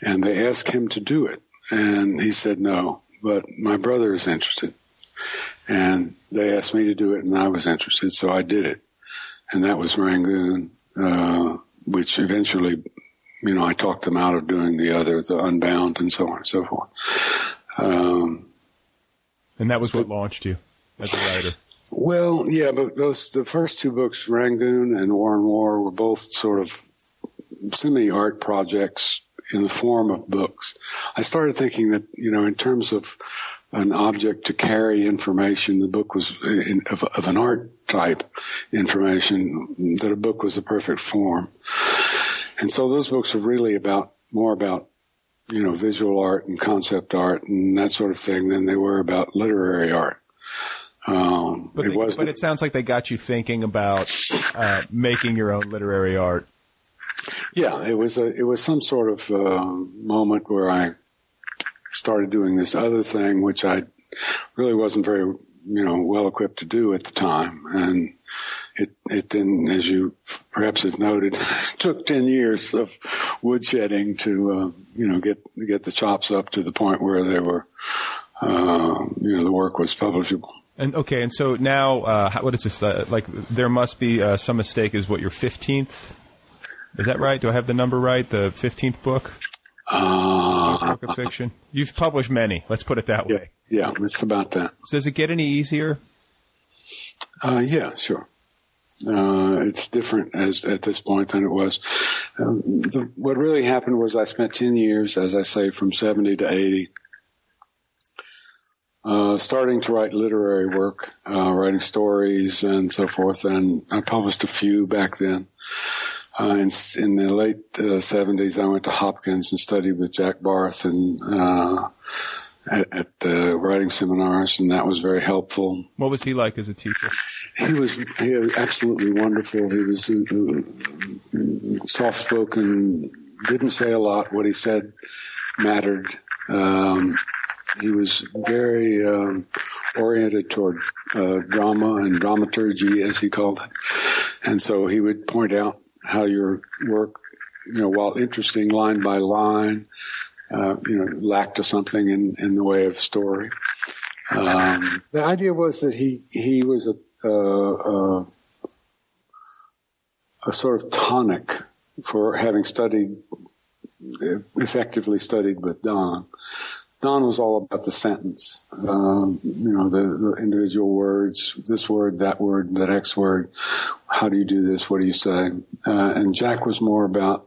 And they asked him to do it, and he said no. But my brother is interested, and they asked me to do it, and I was interested, so I did it, and that was Rangoon, uh, which eventually you know, I talked them out of doing the other, the Unbound, and so on and so forth. Um, and that was what but, launched you as a writer. Well, yeah, but those the first two books, Rangoon and War and War, were both sort of semi art projects in the form of books. I started thinking that you know, in terms of an object to carry information, the book was in, of, of an art type information. That a book was the perfect form. And so those books are really about more about you know visual art and concept art and that sort of thing than they were about literary art. Um, but, it they, but it sounds like they got you thinking about uh, making your own literary art. Yeah, it was a it was some sort of uh, moment where I started doing this other thing, which I really wasn't very you know well equipped to do at the time, and it, it then, as you perhaps have noted, took 10 years of woodshedding to, uh, you know, get, get the chops up to the point where they were, uh, you know, the work was publishable. And okay, and so now, uh, what is this? Uh, like, there must be uh, some mistake. Is what your fifteenth? Is that right? Do I have the number right? The fifteenth book. Uh, book of fiction. You've published many. Let's put it that way. Yeah, it's about that. So does it get any easier? Uh, yeah, sure. Uh, it's different as at this point than it was. Um, the, what really happened was I spent 10 years, as I say, from 70 to 80, uh, starting to write literary work, uh, writing stories and so forth. And I published a few back then. Uh, in, in, the late 70s, uh, I went to Hopkins and studied with Jack Barth and uh, at, at the writing seminars, and that was very helpful. What was he like as a teacher? He was, he was absolutely wonderful. He was uh, soft spoken, didn't say a lot. What he said mattered. Um, he was very um, oriented toward uh, drama and dramaturgy, as he called it. And so he would point out how your work, you know, while interesting line by line, uh, you know, lacked something in, in the way of story. Um, the idea was that he he was a, uh, a sort of tonic for having studied effectively studied with Don. Don was all about the sentence, um, you know, the, the, individual words, this word, that word, that X word. How do you do this? What do you say? Uh, and Jack was more about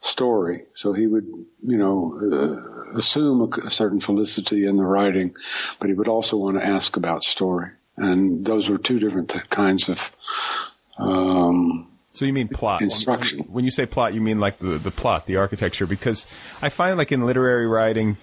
story. So he would, you know, uh, assume a, a, certain felicity in the writing, but he would also want to ask about story. And those were two different th- kinds of. Um, so you mean plot? Instruction. When you say plot, you mean like the, the plot, the architecture, because I find like in literary writing,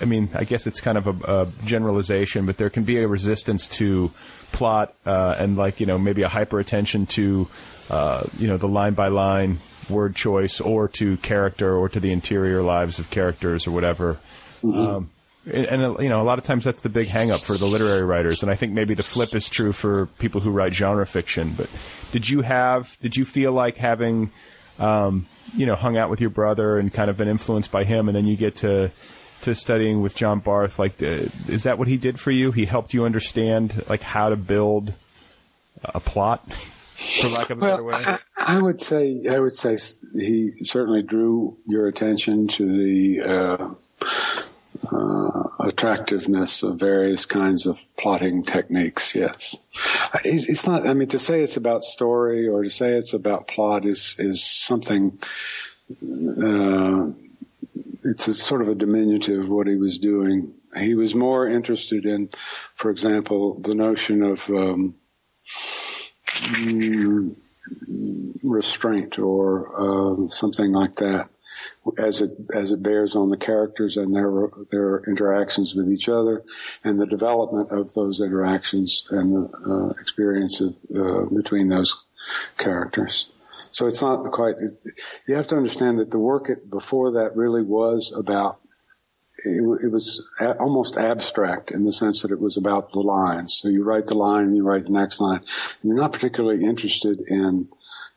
I mean, I guess it's kind of a, a generalization, but there can be a resistance to plot uh, and like you know maybe a hyper attention to uh, you know the line by line word choice or to character or to the interior lives of characters or whatever. Mm-hmm. Um, and, you know, a lot of times that's the big hangup for the literary writers, and I think maybe the flip is true for people who write genre fiction. But did you have? Did you feel like having, um, you know, hung out with your brother and kind of been influenced by him, and then you get to to studying with John Barth? Like, uh, is that what he did for you? He helped you understand like how to build a plot for lack of a well, better way? I, I, would say I would say he certainly drew your attention to the uh, uh, attractiveness of various kinds of plotting techniques. Yes, it's not. I mean, to say it's about story or to say it's about plot is is something. Uh, it's a sort of a diminutive of what he was doing. He was more interested in, for example, the notion of um, restraint or uh, something like that as it as it bears on the characters and their their interactions with each other and the development of those interactions and the uh, experiences uh, between those characters. So it's not quite. You have to understand that the work before that really was about. It, it was almost abstract in the sense that it was about the lines. So you write the line and you write the next line. And you're not particularly interested in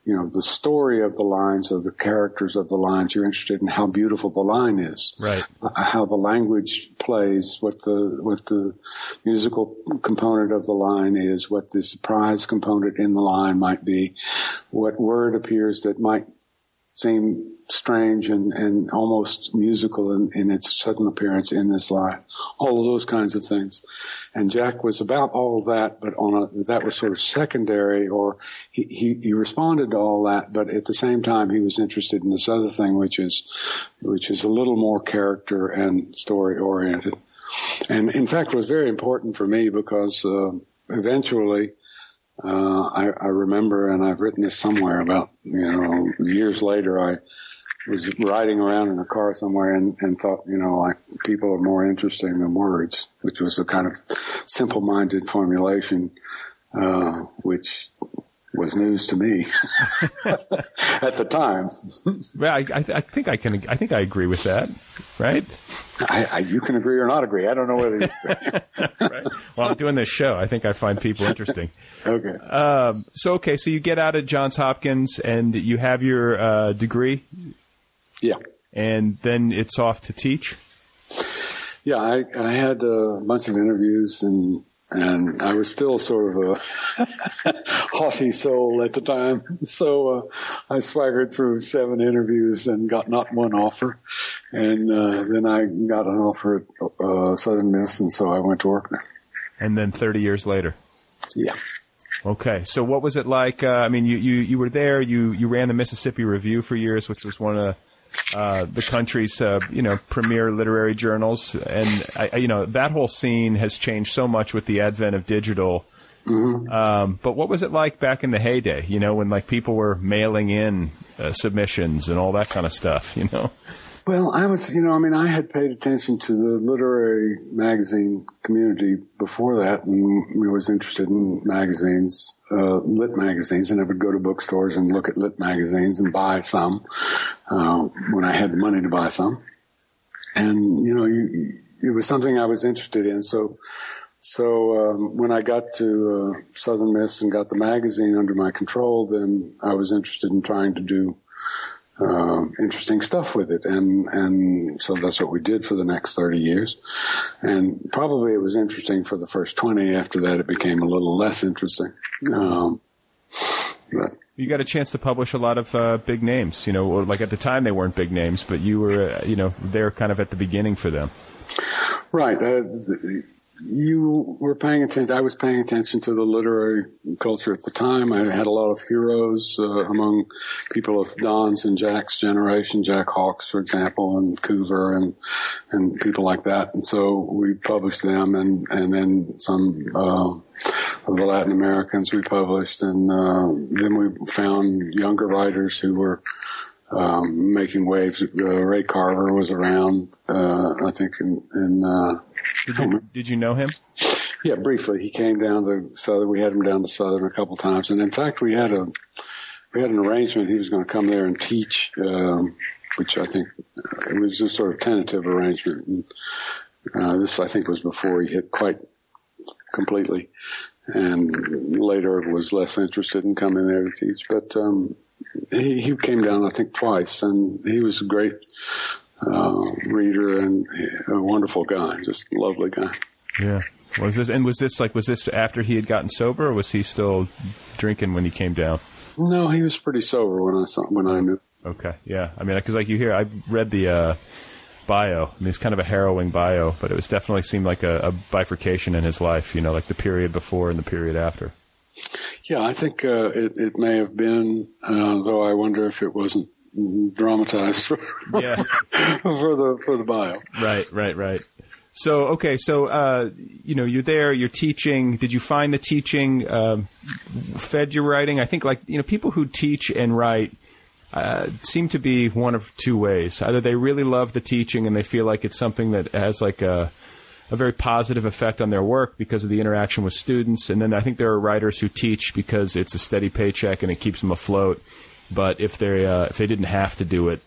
you know, the story of the lines, of the characters of the lines. You're interested in how beautiful the line is, right? Uh, how the language plays, what the what the musical component of the line is, what the surprise component in the line might be, what word appears that might seem strange and, and almost musical in, in its sudden appearance in this life. All of those kinds of things. And Jack was about all that, but on a, that was sort of secondary or he, he, he responded to all that, but at the same time he was interested in this other thing, which is, which is a little more character and story oriented. And in fact was very important for me because, uh, eventually, uh, I, I, remember, and I've written this somewhere about, you know, years later, I was riding around in a car somewhere and, and thought, you know, like people are more interesting than words, which was a kind of simple minded formulation, uh, which was news to me at the time. Well, I, I, I, think I can. I think I agree with that, right? I, you can agree or not agree. I don't know whether. right. Well, I'm doing this show. I think I find people interesting. okay. Um, so okay, so you get out of Johns Hopkins and you have your uh, degree. Yeah. And then it's off to teach? Yeah, I, I had a bunch of interviews and and I was still sort of a haughty soul at the time. So uh, I swaggered through seven interviews and got not one offer. And uh, then I got an offer at uh, Southern Miss, and so I went to work there. And then 30 years later? Yeah. Okay, so what was it like? Uh, I mean, you, you, you were there. You you ran the Mississippi Review for years, which was one of uh, the country's uh, you know premier literary journals, and I, you know that whole scene has changed so much with the advent of digital. Mm-hmm. Um, but what was it like back in the heyday? You know, when like people were mailing in uh, submissions and all that kind of stuff. You know. Well, I was, you know, I mean, I had paid attention to the literary magazine community before that, and was interested in magazines, uh, lit magazines, and I would go to bookstores and look at lit magazines and buy some uh, when I had the money to buy some. And you know, you, it was something I was interested in. So, so um, when I got to uh, Southern Miss and got the magazine under my control, then I was interested in trying to do uh, interesting stuff with it. And, and so that's what we did for the next 30 years. And probably it was interesting for the first 20. After that, it became a little less interesting. Um, but. You got a chance to publish a lot of uh, big names, you know, like at the time they weren't big names, but you were, uh, you know, there kind of at the beginning for them. Right. Uh, you were paying attention. I was paying attention to the literary culture at the time. I had a lot of heroes uh, among people of Don's and Jack's generation, Jack Hawkes, for example, and Coover and and people like that. And so we published them, and and then some uh, of the Latin Americans we published, and uh, then we found younger writers who were um, making waves. Uh, Ray Carver was around, uh, I think, in, in uh, did, you, did you know him? Yeah, briefly. He came down to Southern. We had him down to Southern a couple times, and in fact, we had a we had an arrangement. He was going to come there and teach, um, which I think uh, it was a sort of tentative arrangement. And uh, this, I think, was before he hit quite completely, and later was less interested in coming there to teach. But um, he, he came down, I think, twice, and he was a great uh, reader and a wonderful guy, just lovely guy. Yeah. Was this and was this like was this after he had gotten sober, or was he still drinking when he came down? No, he was pretty sober when I saw when I knew. Okay, yeah. I mean, because like you hear, I read the uh, bio. I mean, it's kind of a harrowing bio, but it was definitely seemed like a, a bifurcation in his life. You know, like the period before and the period after. Yeah, I think uh, it, it may have been, uh, though I wonder if it wasn't dramatized for, yeah. for the for the bio. Right, right, right. So okay, so uh, you know you're there, you're teaching. Did you find the teaching um, fed your writing? I think like you know people who teach and write uh, seem to be one of two ways. Either they really love the teaching and they feel like it's something that has like a a very positive effect on their work because of the interaction with students. And then I think there are writers who teach because it's a steady paycheck and it keeps them afloat. but if they uh, if they didn't have to do it,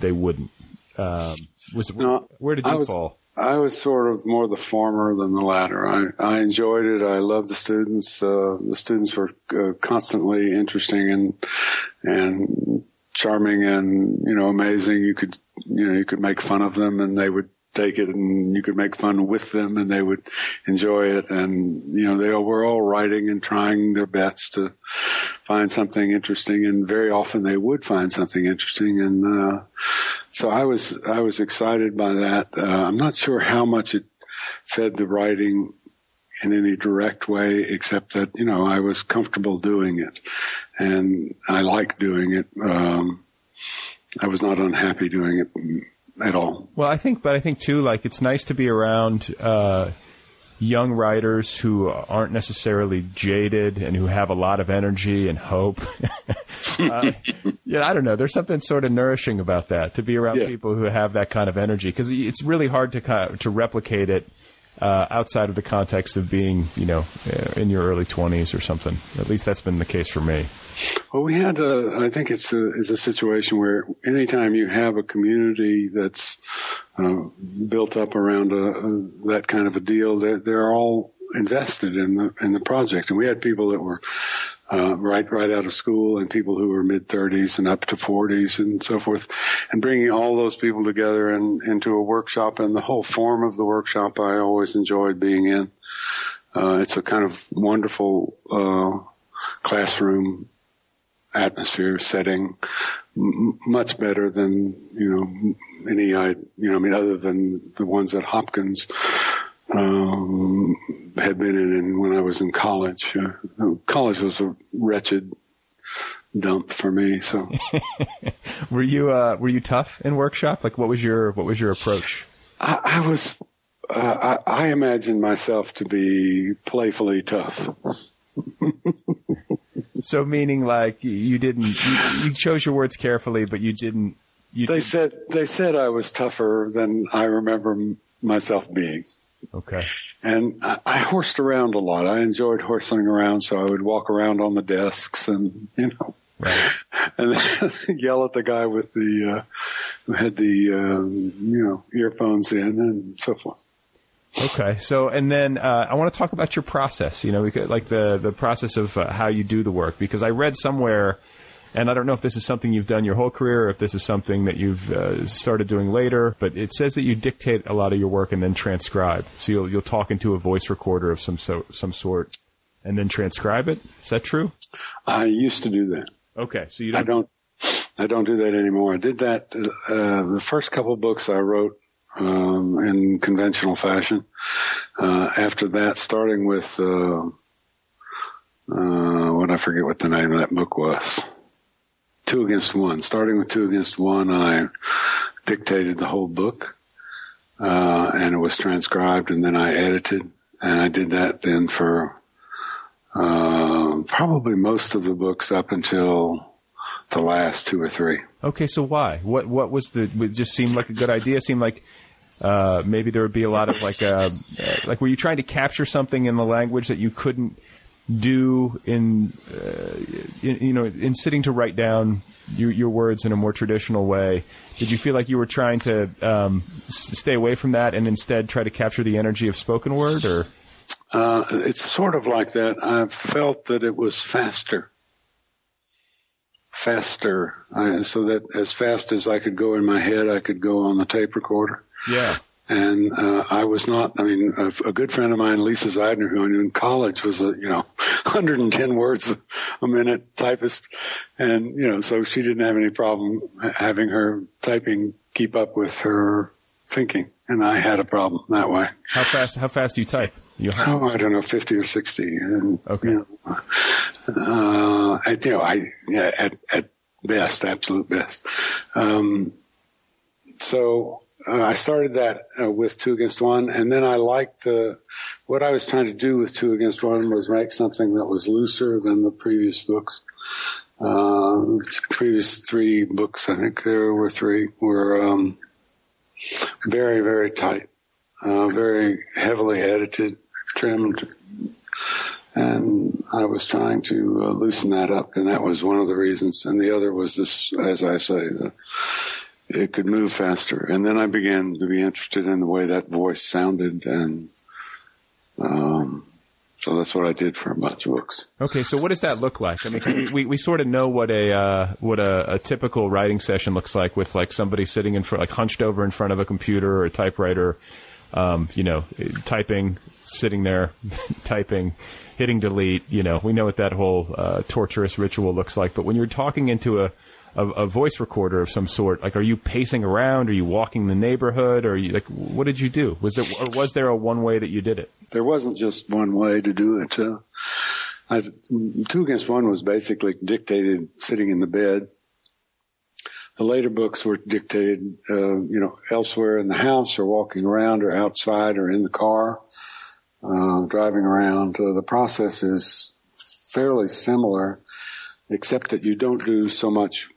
they wouldn't. Um, was No, where did I you was- fall? I was sort of more the former than the latter. I, I enjoyed it. I loved the students. Uh, the students were uh, constantly interesting and and charming and you know amazing. You could you know you could make fun of them and they would take it, and you could make fun with them and they would enjoy it. And you know they were all writing and trying their best to find something interesting, and very often they would find something interesting. And uh, so I was I was excited by that. Uh, I'm not sure how much it fed the writing in any direct way, except that you know I was comfortable doing it, and I liked doing it. Um, I was not unhappy doing it at all. Well, I think, but I think too, like it's nice to be around uh, young writers who aren't necessarily jaded and who have a lot of energy and hope. uh, yeah, I don't know. There's something sort of nourishing about that to be around Yeah. people who have that kind of energy because it's really hard to kind of, to replicate it. Uh, outside of the context of being, you know, in your early 20s or something. At least that's been the case for me. Well, we had a, I think it's a, a situation where anytime you have a community that's uh, built up around a, a, that kind of a deal, they're, they're all invested in the in the project. And we had people that were uh, right right out of school, and people who were mid thirties and up to forties, and so forth. And bringing all those people together and into a workshop, and the whole form of the workshop, I always enjoyed being in. Uh, it's a kind of wonderful uh, classroom atmosphere setting m- much better than you know any I you know I mean other than the ones that Hopkins um, had been in, in when I was in college. Uh, college was a wretched dump for me. So Were you uh, were you tough in workshop? Like, what was your what was your approach? I, I was. Uh, I, I imagined myself to be playfully tough. So meaning like you didn't you, you chose your words carefully, but you didn't. You They said they said I was tougher than I remember m- myself being. okay. And I, I horsed around a lot. I enjoyed horsing around, so I would walk around on the desks and you know, and then yell at the guy with the uh, who had the um, you know earphones in and so forth. Okay. So and then uh, I want to talk about your process. You know, because, like the the process of uh, how you do the work. Because I read somewhere, and I don't know if this is something you've done your whole career, or if this is something that you've uh, started doing later. But it says that you dictate a lot of your work and then transcribe. So you'll you'll talk into a voice recorder of some so some sort, and then transcribe it. Is that true? I used to do that. Okay. So you don't. don't. I don't do that anymore. I did that uh, the first couple books I wrote um, in conventional fashion. Uh, after that, starting with uh, uh, what I forget what the name of that book was. Two Against One. Starting with Two Against One, I dictated the whole book, uh, and it was transcribed, and then I edited, and I did that then for uh, probably most of the books up until the last two or three. Okay, so why? What what was the? It just seemed like a good idea. Seemed like uh, maybe there would be a lot of like uh, uh, like were you trying to capture something in the language that you couldn't do in, uh, in you know in sitting to write down your, your words in a more traditional way? Did you feel like you were trying to um, s- stay away from that and instead try to capture the energy of spoken word? Or Uh, it's sort of like that. I felt that it was faster. Faster. I, so that as fast as I could go in my head, I could go on the tape recorder. Yeah, And uh, I was not, I mean, a, a good friend of mine, Lisa Zeidner, who I knew in college, was a, you know, 110 words a minute typist. And, you know, so she didn't have any problem having her typing keep up with her thinking. And I had a problem that way. how fast? How fast do you type? You Oh, I don't know, 50 or 60. And, Okay. You know, uh, I, you know, I, yeah, at, at best, absolute best. Um, so uh, I started that uh, with two against one, and then I liked the what I was trying to do with two against one was make something that was looser than the previous books. Uh, previous three books, I think there were three, were um, very very tight, uh, very heavily edited, trimmed, and I was trying to uh, loosen that up, and that was one of the reasons. And the other was this, as I say, the, it could move faster. And then I began to be interested in the way that voice sounded, and um, so that's what I did for a bunch of books. Okay, so what does that look like? I mean, we, we, we sort of know what a uh, what a, a, typical writing session looks like with like somebody sitting in front, like hunched over in front of a computer or a typewriter, um, you know, typing, sitting there, typing, hitting delete. You know, we know what that whole uh, torturous ritual looks like. But when you're talking into a a, a, voice recorder of some sort? Like, are you pacing around? Are you walking the neighborhood? Or you, like, what did you do? Was there was there a one way that you did it? There wasn't just one way to do it. Uh, I, two against one was basically dictated sitting in the bed. The later books were dictated, uh, you know, elsewhere in the house or walking around or outside or in the car, uh, driving around. the process is fairly similar, except that you don't do so much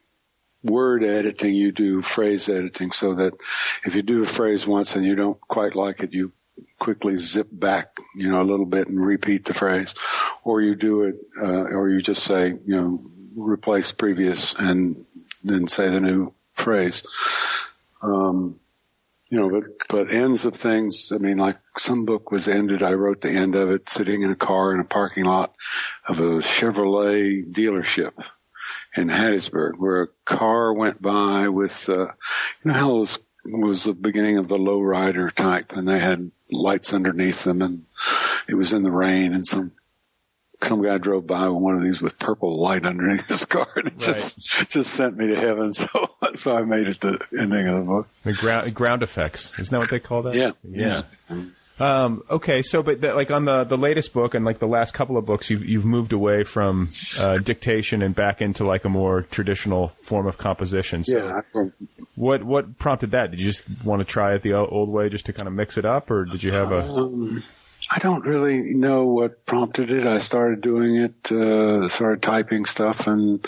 word editing, you do phrase editing so that if you do a phrase once and you don't quite like it, you quickly zip back, you know, a little bit and repeat the phrase, or you do it, uh, or you just say, you know, replace previous and then say the new phrase. Um, you know, but, but ends of things, I mean, like some book was ended, I wrote the end of it sitting in a car in a parking lot of a Chevrolet dealership in Hattiesburg, where a car went by with, uh, you know how it was, was the beginning of the lowrider type, and they had lights underneath them, and it was in the rain, and some some guy drove by with one of these with purple light underneath his car, and it right. just just sent me to heaven. So so I made it the ending of the book. The ground ground effects, isn't that what they call that? Yeah, yeah. yeah. Um, okay, so but the, like on the the latest book and like the last couple of books, you've you've moved away from uh, dictation and back into like a more traditional form of composition. So yeah. What what prompted that? Did you just want to try it the old way, just to kind of mix it up, or did you have a? Um, I don't really know what prompted it. I started doing it, uh, started typing stuff, and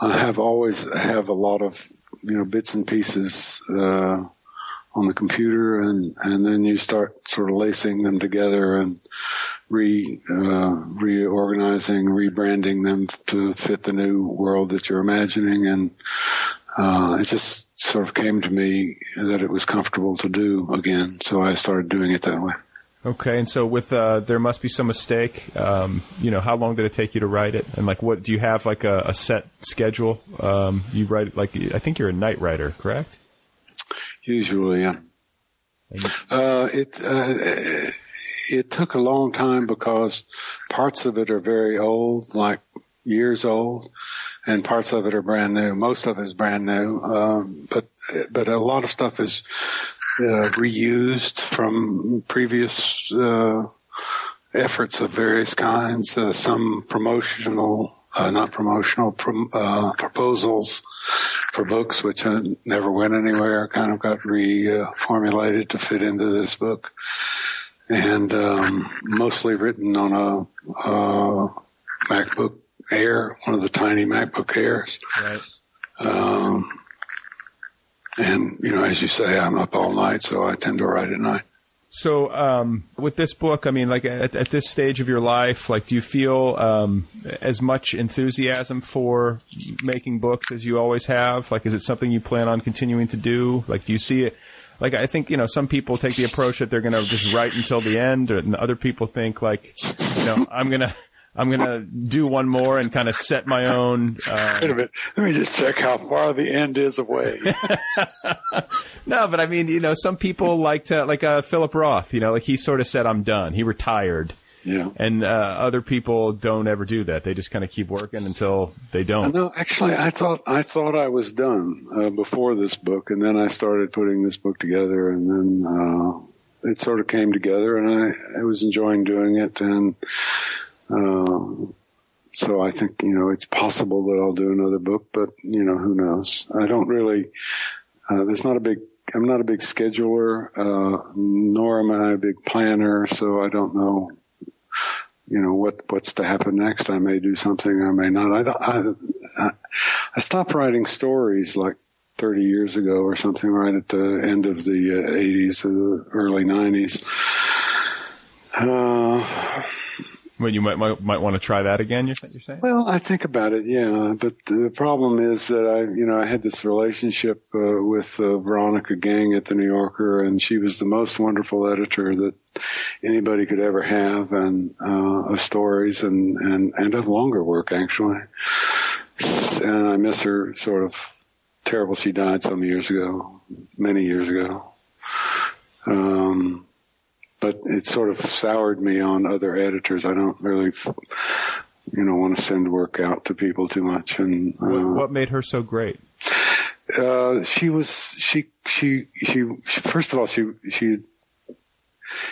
I have always have a lot of you know bits and pieces. Uh, on the computer and, and then you start sort of lacing them together and re, uh, reorganizing, rebranding them to fit the new world that you're imagining. And, uh, it just sort of came to me that it was comfortable to do again. So I started doing it that way. Okay, and so with uh, there must be some mistake. Um, you know, how long did it take you to write it? And like, what do you have like a, a set schedule? Um, you write like I think you're a night writer, correct? Usually, yeah. Uh, it uh, it took a long time because parts of it are very old, like years old, and parts of it are brand new. Most of it is brand new, um, but but a lot of stuff is uh, reused from previous uh, efforts of various kinds. Uh, some promotional, uh, not promotional, prom- proposals for books, which I never went anywhere, kind of got reformulated to fit into this book. And um, mostly written on a, a, MacBook Air, one of the tiny MacBook Airs. Right. Um, and, you know, as you say, I'm up all night, so I tend to write at night. So, um, with this book, I mean, like at, at, this stage of your life, like, do you feel um, as much enthusiasm for making books as you always have? Like, is it something you plan on continuing to do? Like, do you see it? Like, I think you know, some people take the approach that they're going to just write until the end, and other people think like, you know, I'm gonna I'm gonna do one more and kind of set my own. Uh, Wait a minute. Let me just check how far the end is away. no, but I mean, you know, some people like to like uh, Philip Roth. You know, like he sort of said, "I'm done." He retired. Yeah. And uh, other people don't ever do that. They just kind of keep working until they don't. No, actually, I thought I thought I was done uh, before this book, and then I started putting this book together, and then uh, it sort of came together, and I, I was enjoying doing it, and um, so I think, you know, it's possible that I'll do another book, but, you know, who knows? I don't really, uh, there's not a big, I'm not a big scheduler, uh, nor am I a big planner, so I don't know, you know, what, what's to happen next. I may do something, I may not. I, I, I stopped writing stories like 30 years ago or something right at the end of the uh, 80s or the early 90s. You might might, might want to try that again. You're, you're saying? Well, I think about it, yeah. But the problem is that I, you know, I had this relationship uh, with uh, Veronica Geng at the New Yorker, and she was the most wonderful editor that anybody could ever have, and uh, of stories and and and of longer work actually. And I miss her sort of terrible. She died some years ago, many years ago. Um, but it sort of soured me on other editors. I don't really, you know, want to send work out to people too much. And uh, what, what, made her so great? Uh, she was she, she she she. First of all, she she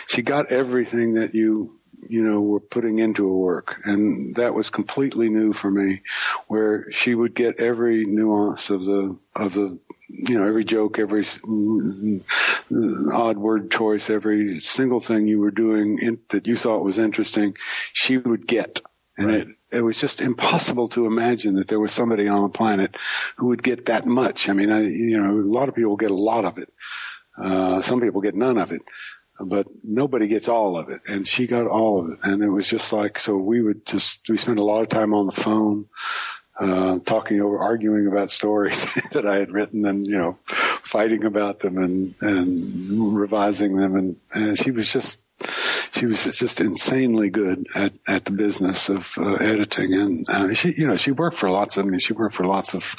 she got everything that you you know were putting into a work, and that was completely new for me. Where she would get every nuance of the of the you know, every joke, every odd word choice, every single thing you were doing in, that you thought was interesting, she would get. And right. it, it was just impossible to imagine that there was somebody on the planet who would get that much. I mean, I, you know, a lot of people get a lot of it. Uh, some people get none of it, but nobody gets all of it. And she got all of it. And it was just like, so we would just, we spent a lot of time on the phone uh, talking over, arguing about stories that I had written, and you know, fighting about them and and revising them, and, and she was just she was just insanely good at, at the business of uh, editing, and uh, she you know she worked for lots. Of, I mean, she worked for lots of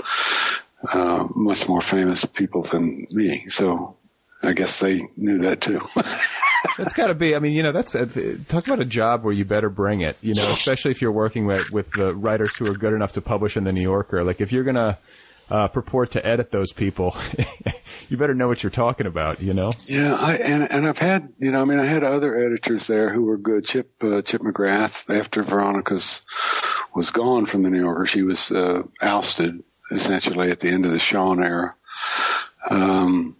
uh, much more famous people than me, so I guess they knew that too. that's got to be. I mean, you know, that's a, talk about a job where you better bring it. You know, especially if you're working with with the writers who are good enough to publish in the New Yorker. Like, if you're gonna uh, purport to edit those people, you better know what you're talking about. You know. Yeah, I and and I've had you know, I mean, I had other editors there who were good. Chip uh, Chip McGrath after Veronica's was gone from the New Yorker, she was uh, ousted essentially at the end of the Shawn era. Um,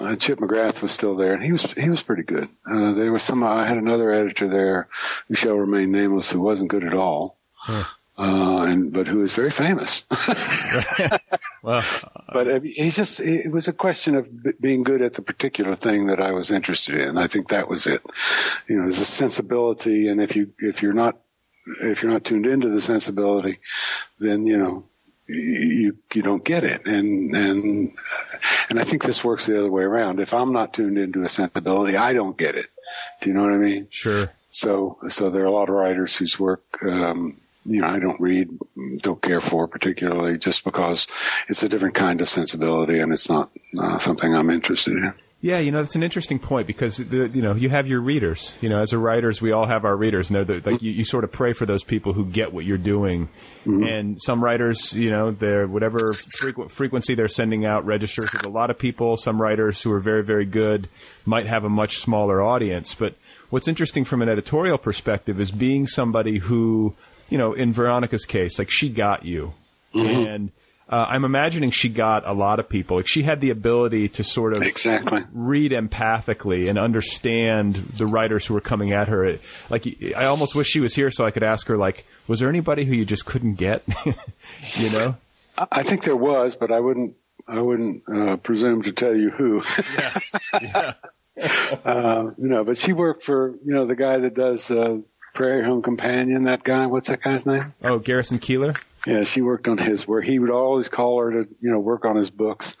uh, Chip McGrath was still there, and he was he was pretty good. Uh, there was some. I had another editor there who shall remain nameless, who wasn't good at all, huh. uh, and but who was very famous. well, but he just it was a question of b- being good at the particular thing that I was interested in. I think that was it. You know, there's a sensibility, and if you if you're not if you're not tuned into the sensibility, then you know you you don't get it. And and and I think this works the other way around. If I'm not tuned into a sensibility I don't get it. Do you know what I mean? Sure. So so there are a lot of writers whose work um, you know I don't read don't care for particularly just because it's a different kind of sensibility and it's not uh, something I'm interested in yeah, you know that's an interesting point because the, you know you have your readers. You know, as a writers, we all have our readers. And like you, you sort of pray for those people who get what you're doing. Mm-hmm. And some writers, you know, they're whatever frequ- frequency they're sending out registers with a lot of people. Some writers who are very very good might have a much smaller audience. But what's interesting from an editorial perspective is being somebody who, you know, in Veronica's case, like she got you, mm-hmm. and uh, I'm imagining she got a lot of people. Like she had the ability to sort of exactly read empathically and understand the writers who were coming at her. Like I almost wish she was here so I could ask her, like, was there anybody who you just couldn't get? you know, I think there was, but I wouldn't. I wouldn't uh, presume to tell you who. yeah. yeah. uh, you know, but she worked for you know the guy that does uh, Prairie Home Companion. That guy, what's that guy's name? Oh, Garrison Keillor. Yeah, she worked on his work. He would always call her to, you know, work on his books.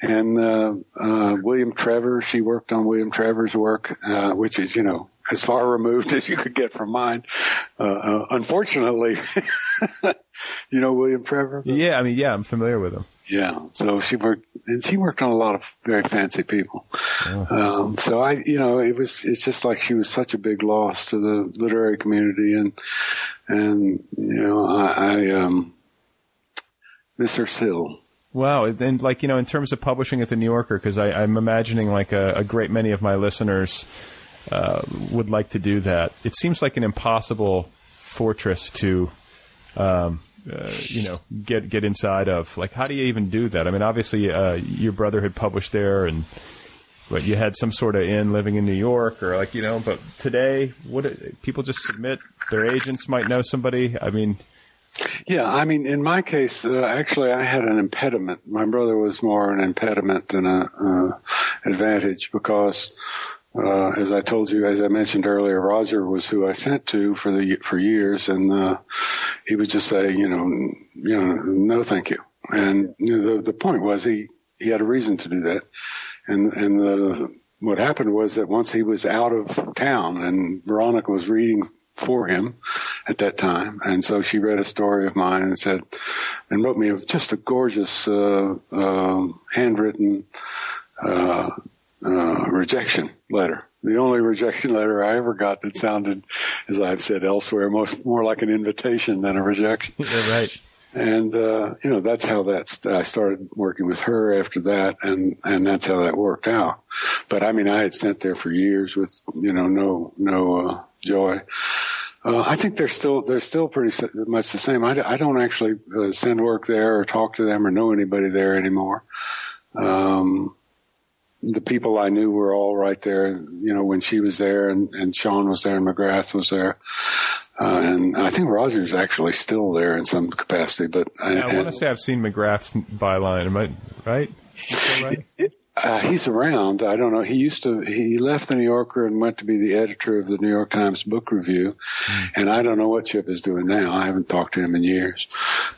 And uh, uh, William Trevor, she worked on William Trevor's work, uh, which is, you know, as far removed as you could get from mine. Uh, uh, unfortunately, you know William Trevor. Yeah, I mean, yeah, I'm familiar with him. Yeah, so she worked, and she worked on a lot of very fancy people. Um, so I, you know, it was, it's just like she was such a big loss to the literary community, and and you know, I, I um, miss her still. Wow, and like you know, in terms of publishing at the New Yorker, because I'm imagining like a, a, great many of my listeners uh, would like to do that. It seems like an impossible fortress to, um, uh, you know, get get inside of. Like, how do you even do that? I mean, obviously, uh, your brother had published there, and but you had some sort of in living in New York, or like you know. But today, what people just submit their agents might know somebody. I mean. Yeah, I mean, in my case, uh, actually, I had an impediment. My brother was more an impediment than a uh, advantage because uh, as I told you, as I mentioned earlier, Roger was who I sent to for the for years, and uh, he would just say, you know, you know, no, thank you. And you know, the the point was he he had a reason to do that, and and the what happened was that once he was out of town, and Veronica was reading for him at that time. And so she read a story of mine and said, and wrote me just a gorgeous, uh, uh, handwritten, uh, uh, rejection letter. The only rejection letter I ever got that sounded, as I've said elsewhere, most more like an invitation than a rejection. Yeah, right. And uh, you know that's how that I started working with her after that, and and that's how that worked out. But I mean, I had sent there for years with you know no no uh, joy. Uh, I think they're still they're still pretty much the same. I, I don't actually uh, send work there or talk to them or know anybody there anymore. Um, the people I knew were all right there, you know, when she was there and, and Shawn was there and McGrath was there. Uh, and I think Roger's actually still there in some capacity, but yeah, I, want to say I've seen McGrath's byline. Am I right? right? It, uh, he's around. I don't know. He used to. He left the New Yorker and went to be the editor of the New York Times Book Review, mm. and I don't know what Chip is doing now. I haven't talked to him in years.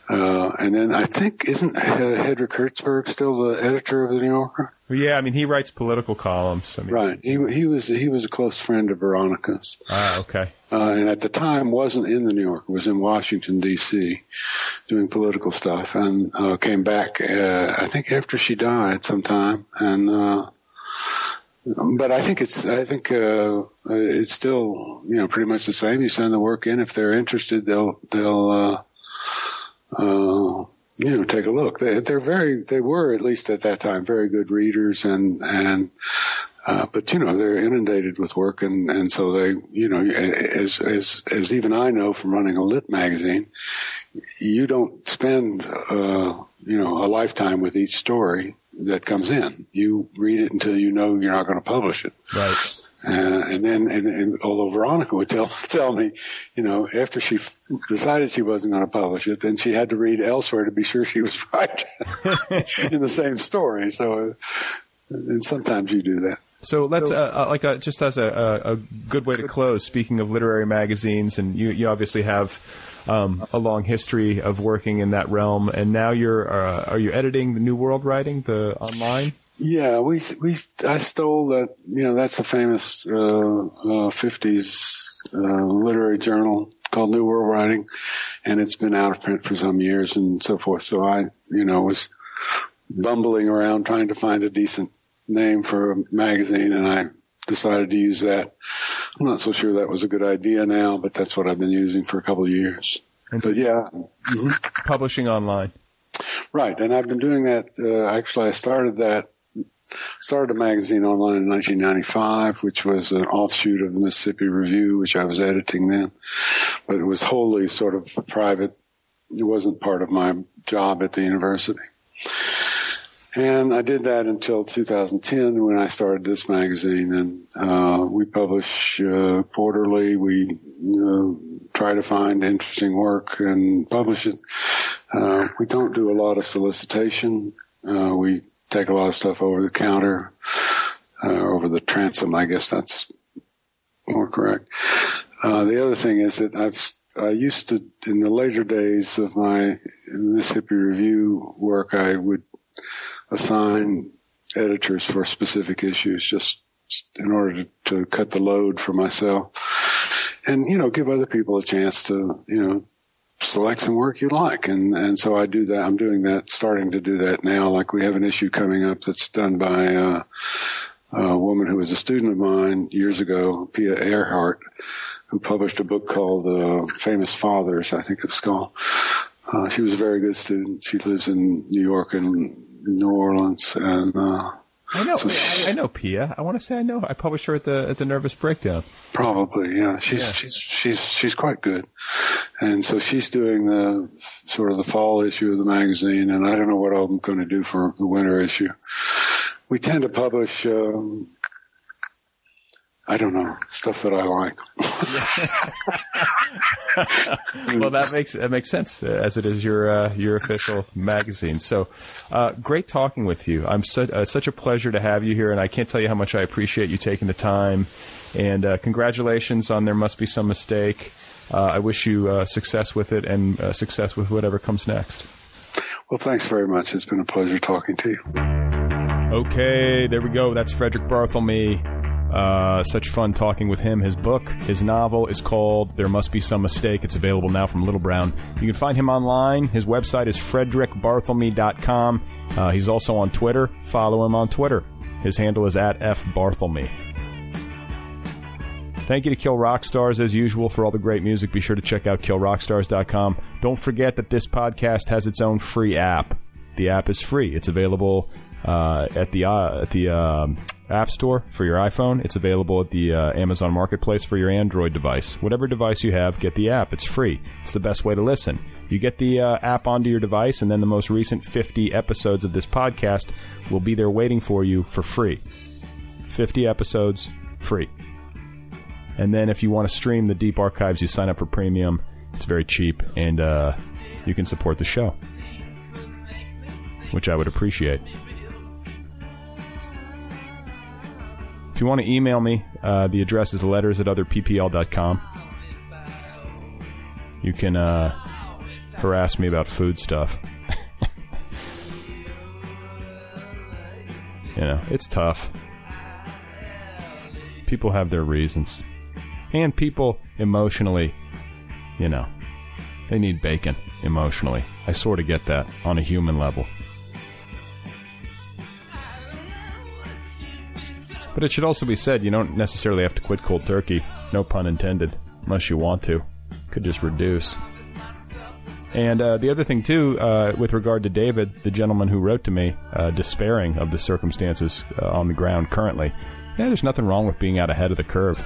Uh, and then I think isn't Hendrik Hertzberg still the editor of the New Yorker? Yeah, I mean he writes political columns. I mean, right. He he was he was a close friend of Veronica's. Ah, okay. Uh, and at the time wasn't in the New York, was in Washington D.C. doing political stuff, and uh, came back. Uh, I think after she died, sometime, and. Uh, but I think it's I think uh, it's still you know pretty much the same. You send the work in if they're interested, they'll they'll uh, you know, take a look. They, are very, they were at least at that time very good readers, and and uh, but you know they're inundated with work, and and so they, you know, as as as even I know from running a lit magazine, you don't spend uh, you know a lifetime with each story that comes in. You read it until you know you're not going to publish it. Right. Uh, and then, and, and, although Veronica would tell tell me, you know, after she f- decided she wasn't going to publish it, then she had to read elsewhere to be sure she was right in the same story. So, uh, and sometimes you do that. So let's uh, uh, like uh, just as a, a, good way to close. Speaking of literary magazines, and you you obviously have um, a long history of working in that realm, and now you're uh, are you editing the New World Writing the online? Yeah, we we I stole that. You know, that's a famous uh, uh, '50s uh, literary journal called New World Writing, and it's been out of print for some years and so forth. So I, you know, was bumbling around trying to find a decent name for a magazine, and I decided to use that. I'm not so sure that was a good idea now, but that's what I've been using for a couple of years. And but yeah, mm-hmm. publishing online. Right, and I've been doing that. Uh, actually, I started that started a magazine online in 1995, which was an offshoot of the Mississippi Review, which I was editing then, but it was wholly sort of private. It wasn't part of my job at the university. And I did that until 2010 when I started this magazine. And uh, we publish uh, quarterly. We uh, try to find interesting work and publish it. Uh, we don't do a lot of solicitation. Uh, we take a lot of stuff over the counter, uh, over the transom. I guess that's more correct. Uh, the other thing is that I've I used to in the later days of my Mississippi Review work, I would assign editors for specific issues just in order to, to cut the load for myself and you know give other people a chance to you know select some work you like. And, and so I do that. I'm doing that, starting to do that now. Like we have an issue coming up that's done by uh, a woman who was a student of mine years ago, Pia Ehrhardt, who published a book called uh, Famous Fathers, I think it's called. Uh, she was a very good student. She lives in New York and New Orleans, and uh, I know. So I, I, know Pia. I want to say I know. I published her at the at the Nervous Breakdown. Probably, yeah. She's yeah. she's she's she's quite good, and so she's doing the sort of the fall issue of the magazine, and I don't know what I'm going to do for the winter issue. We tend to publish. Um, I don't know stuff that I like. well, that makes that makes sense uh, as it is your uh, your official magazine. So, uh, great talking with you. I'm su- uh, such a pleasure to have you here, and I can't tell you how much I appreciate you taking the time. And uh, congratulations on there must be some mistake. Uh, I wish you success with it and success with whatever comes next. Well, thanks very much. It's been a pleasure talking to you. Okay, there we go. That's Frederick Barthelme. Uh, such fun talking with him. His book, his novel is called There Must Be Some Mistake. It's available now from Little Brown. You can find him online. His website is frederickbarthelme.com. Uh, he's also on Twitter. Follow him on Twitter. His handle is at fbarthelme. Thank you to Kill Rock Stars as usual for all the great music. Be sure to check out killrockstars.com. Don't forget that this podcast has its own free app. The app is free. It's available uh, at the uh, at the um, App Store for your iPhone. It's available at the uh, Amazon Marketplace for your Android device. Whatever device you have, get the app. It's free. It's the best way to listen. You get the uh, app onto your device, and then the most recent 50 episodes of this podcast will be there waiting for you for free. 50 episodes, free. And then if you want to stream the deep archives, you sign up for premium. It's very cheap, and uh, you can support the show, which I would appreciate. If you want to email me, uh, the address is letters at otherppl.com. You can uh, harass me about food stuff. you know, it's tough. People have their reasons. And people emotionally, you know, they need bacon emotionally. I sort of get that on a human level. But it should also be said you don't necessarily have to quit cold turkey, no pun intended, unless you want to. Could just reduce. And uh, the other thing, too, uh, with regard to David, the gentleman who wrote to me, uh, despairing of the circumstances uh, on the ground currently, yeah, there's nothing wrong with being out ahead of the curve.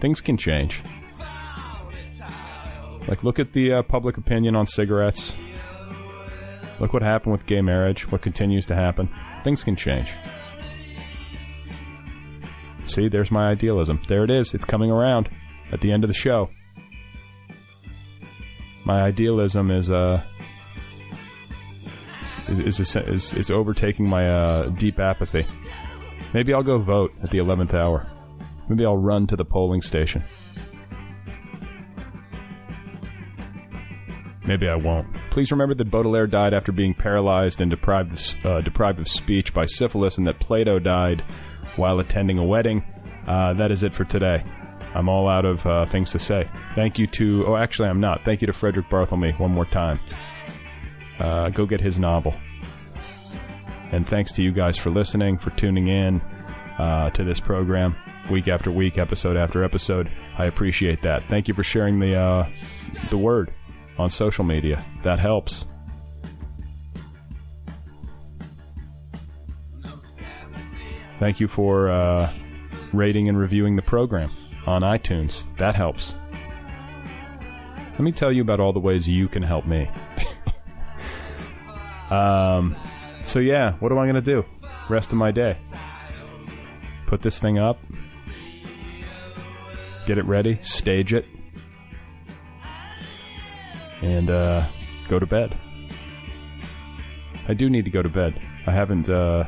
Things can change. Like, look at the uh, public opinion on cigarettes. Look what happened with gay marriage, what continues to happen. Things can change. See, there's my idealism. There it is. It's coming around at the end of the show. My idealism is uh is is is, is overtaking my uh, deep apathy. Maybe I'll go vote at the eleventh hour. Maybe I'll run to the polling station. Maybe I won't. Please remember that Baudelaire died after being paralyzed and deprived of, uh, deprived of speech by syphilis, and that Plato died while attending a wedding. Uh, that is it for today. I'm all out of uh, things to say. Thank you to, oh, actually, I'm not. Thank you to Frederick Barthelme one more time. Uh, go get his novel. And thanks to you guys for listening, for tuning in uh, to this program week after week, episode after episode. I appreciate that. Thank you for sharing the uh, the word on social media. That helps. Thank you for uh, rating and reviewing the program on iTunes. That helps. Let me tell you about all the ways you can help me. um, so yeah, what am I gonna do? Rest of my day. Put this thing up. Get it ready. Stage it. And uh, go to bed. I do need to go to bed. I haven't. Uh,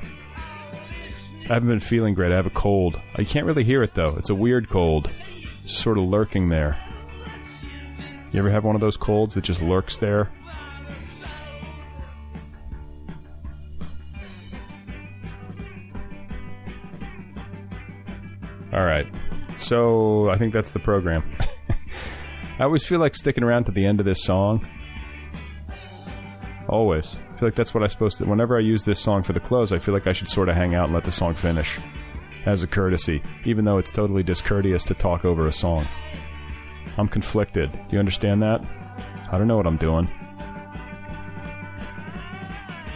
I haven't been feeling great. I have a cold. I can't really hear it though. It's a weird cold, it's sort of lurking there. You ever have one of those colds that just lurks there? All right. So I think that's the program. I always feel like sticking around to the end of this song. Always. I feel like that's what I'm supposed to. Whenever I use this song for the close, I feel like I should sort of hang out and let the song finish as a courtesy, even though it's totally discourteous to talk over a song. I'm conflicted. Do you understand that? I don't know what I'm doing.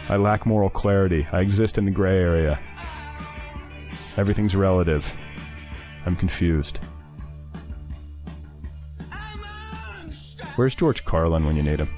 I lack moral clarity. I exist in the gray area. Everything's relative. I'm confused. Where's George Carlin when you need him?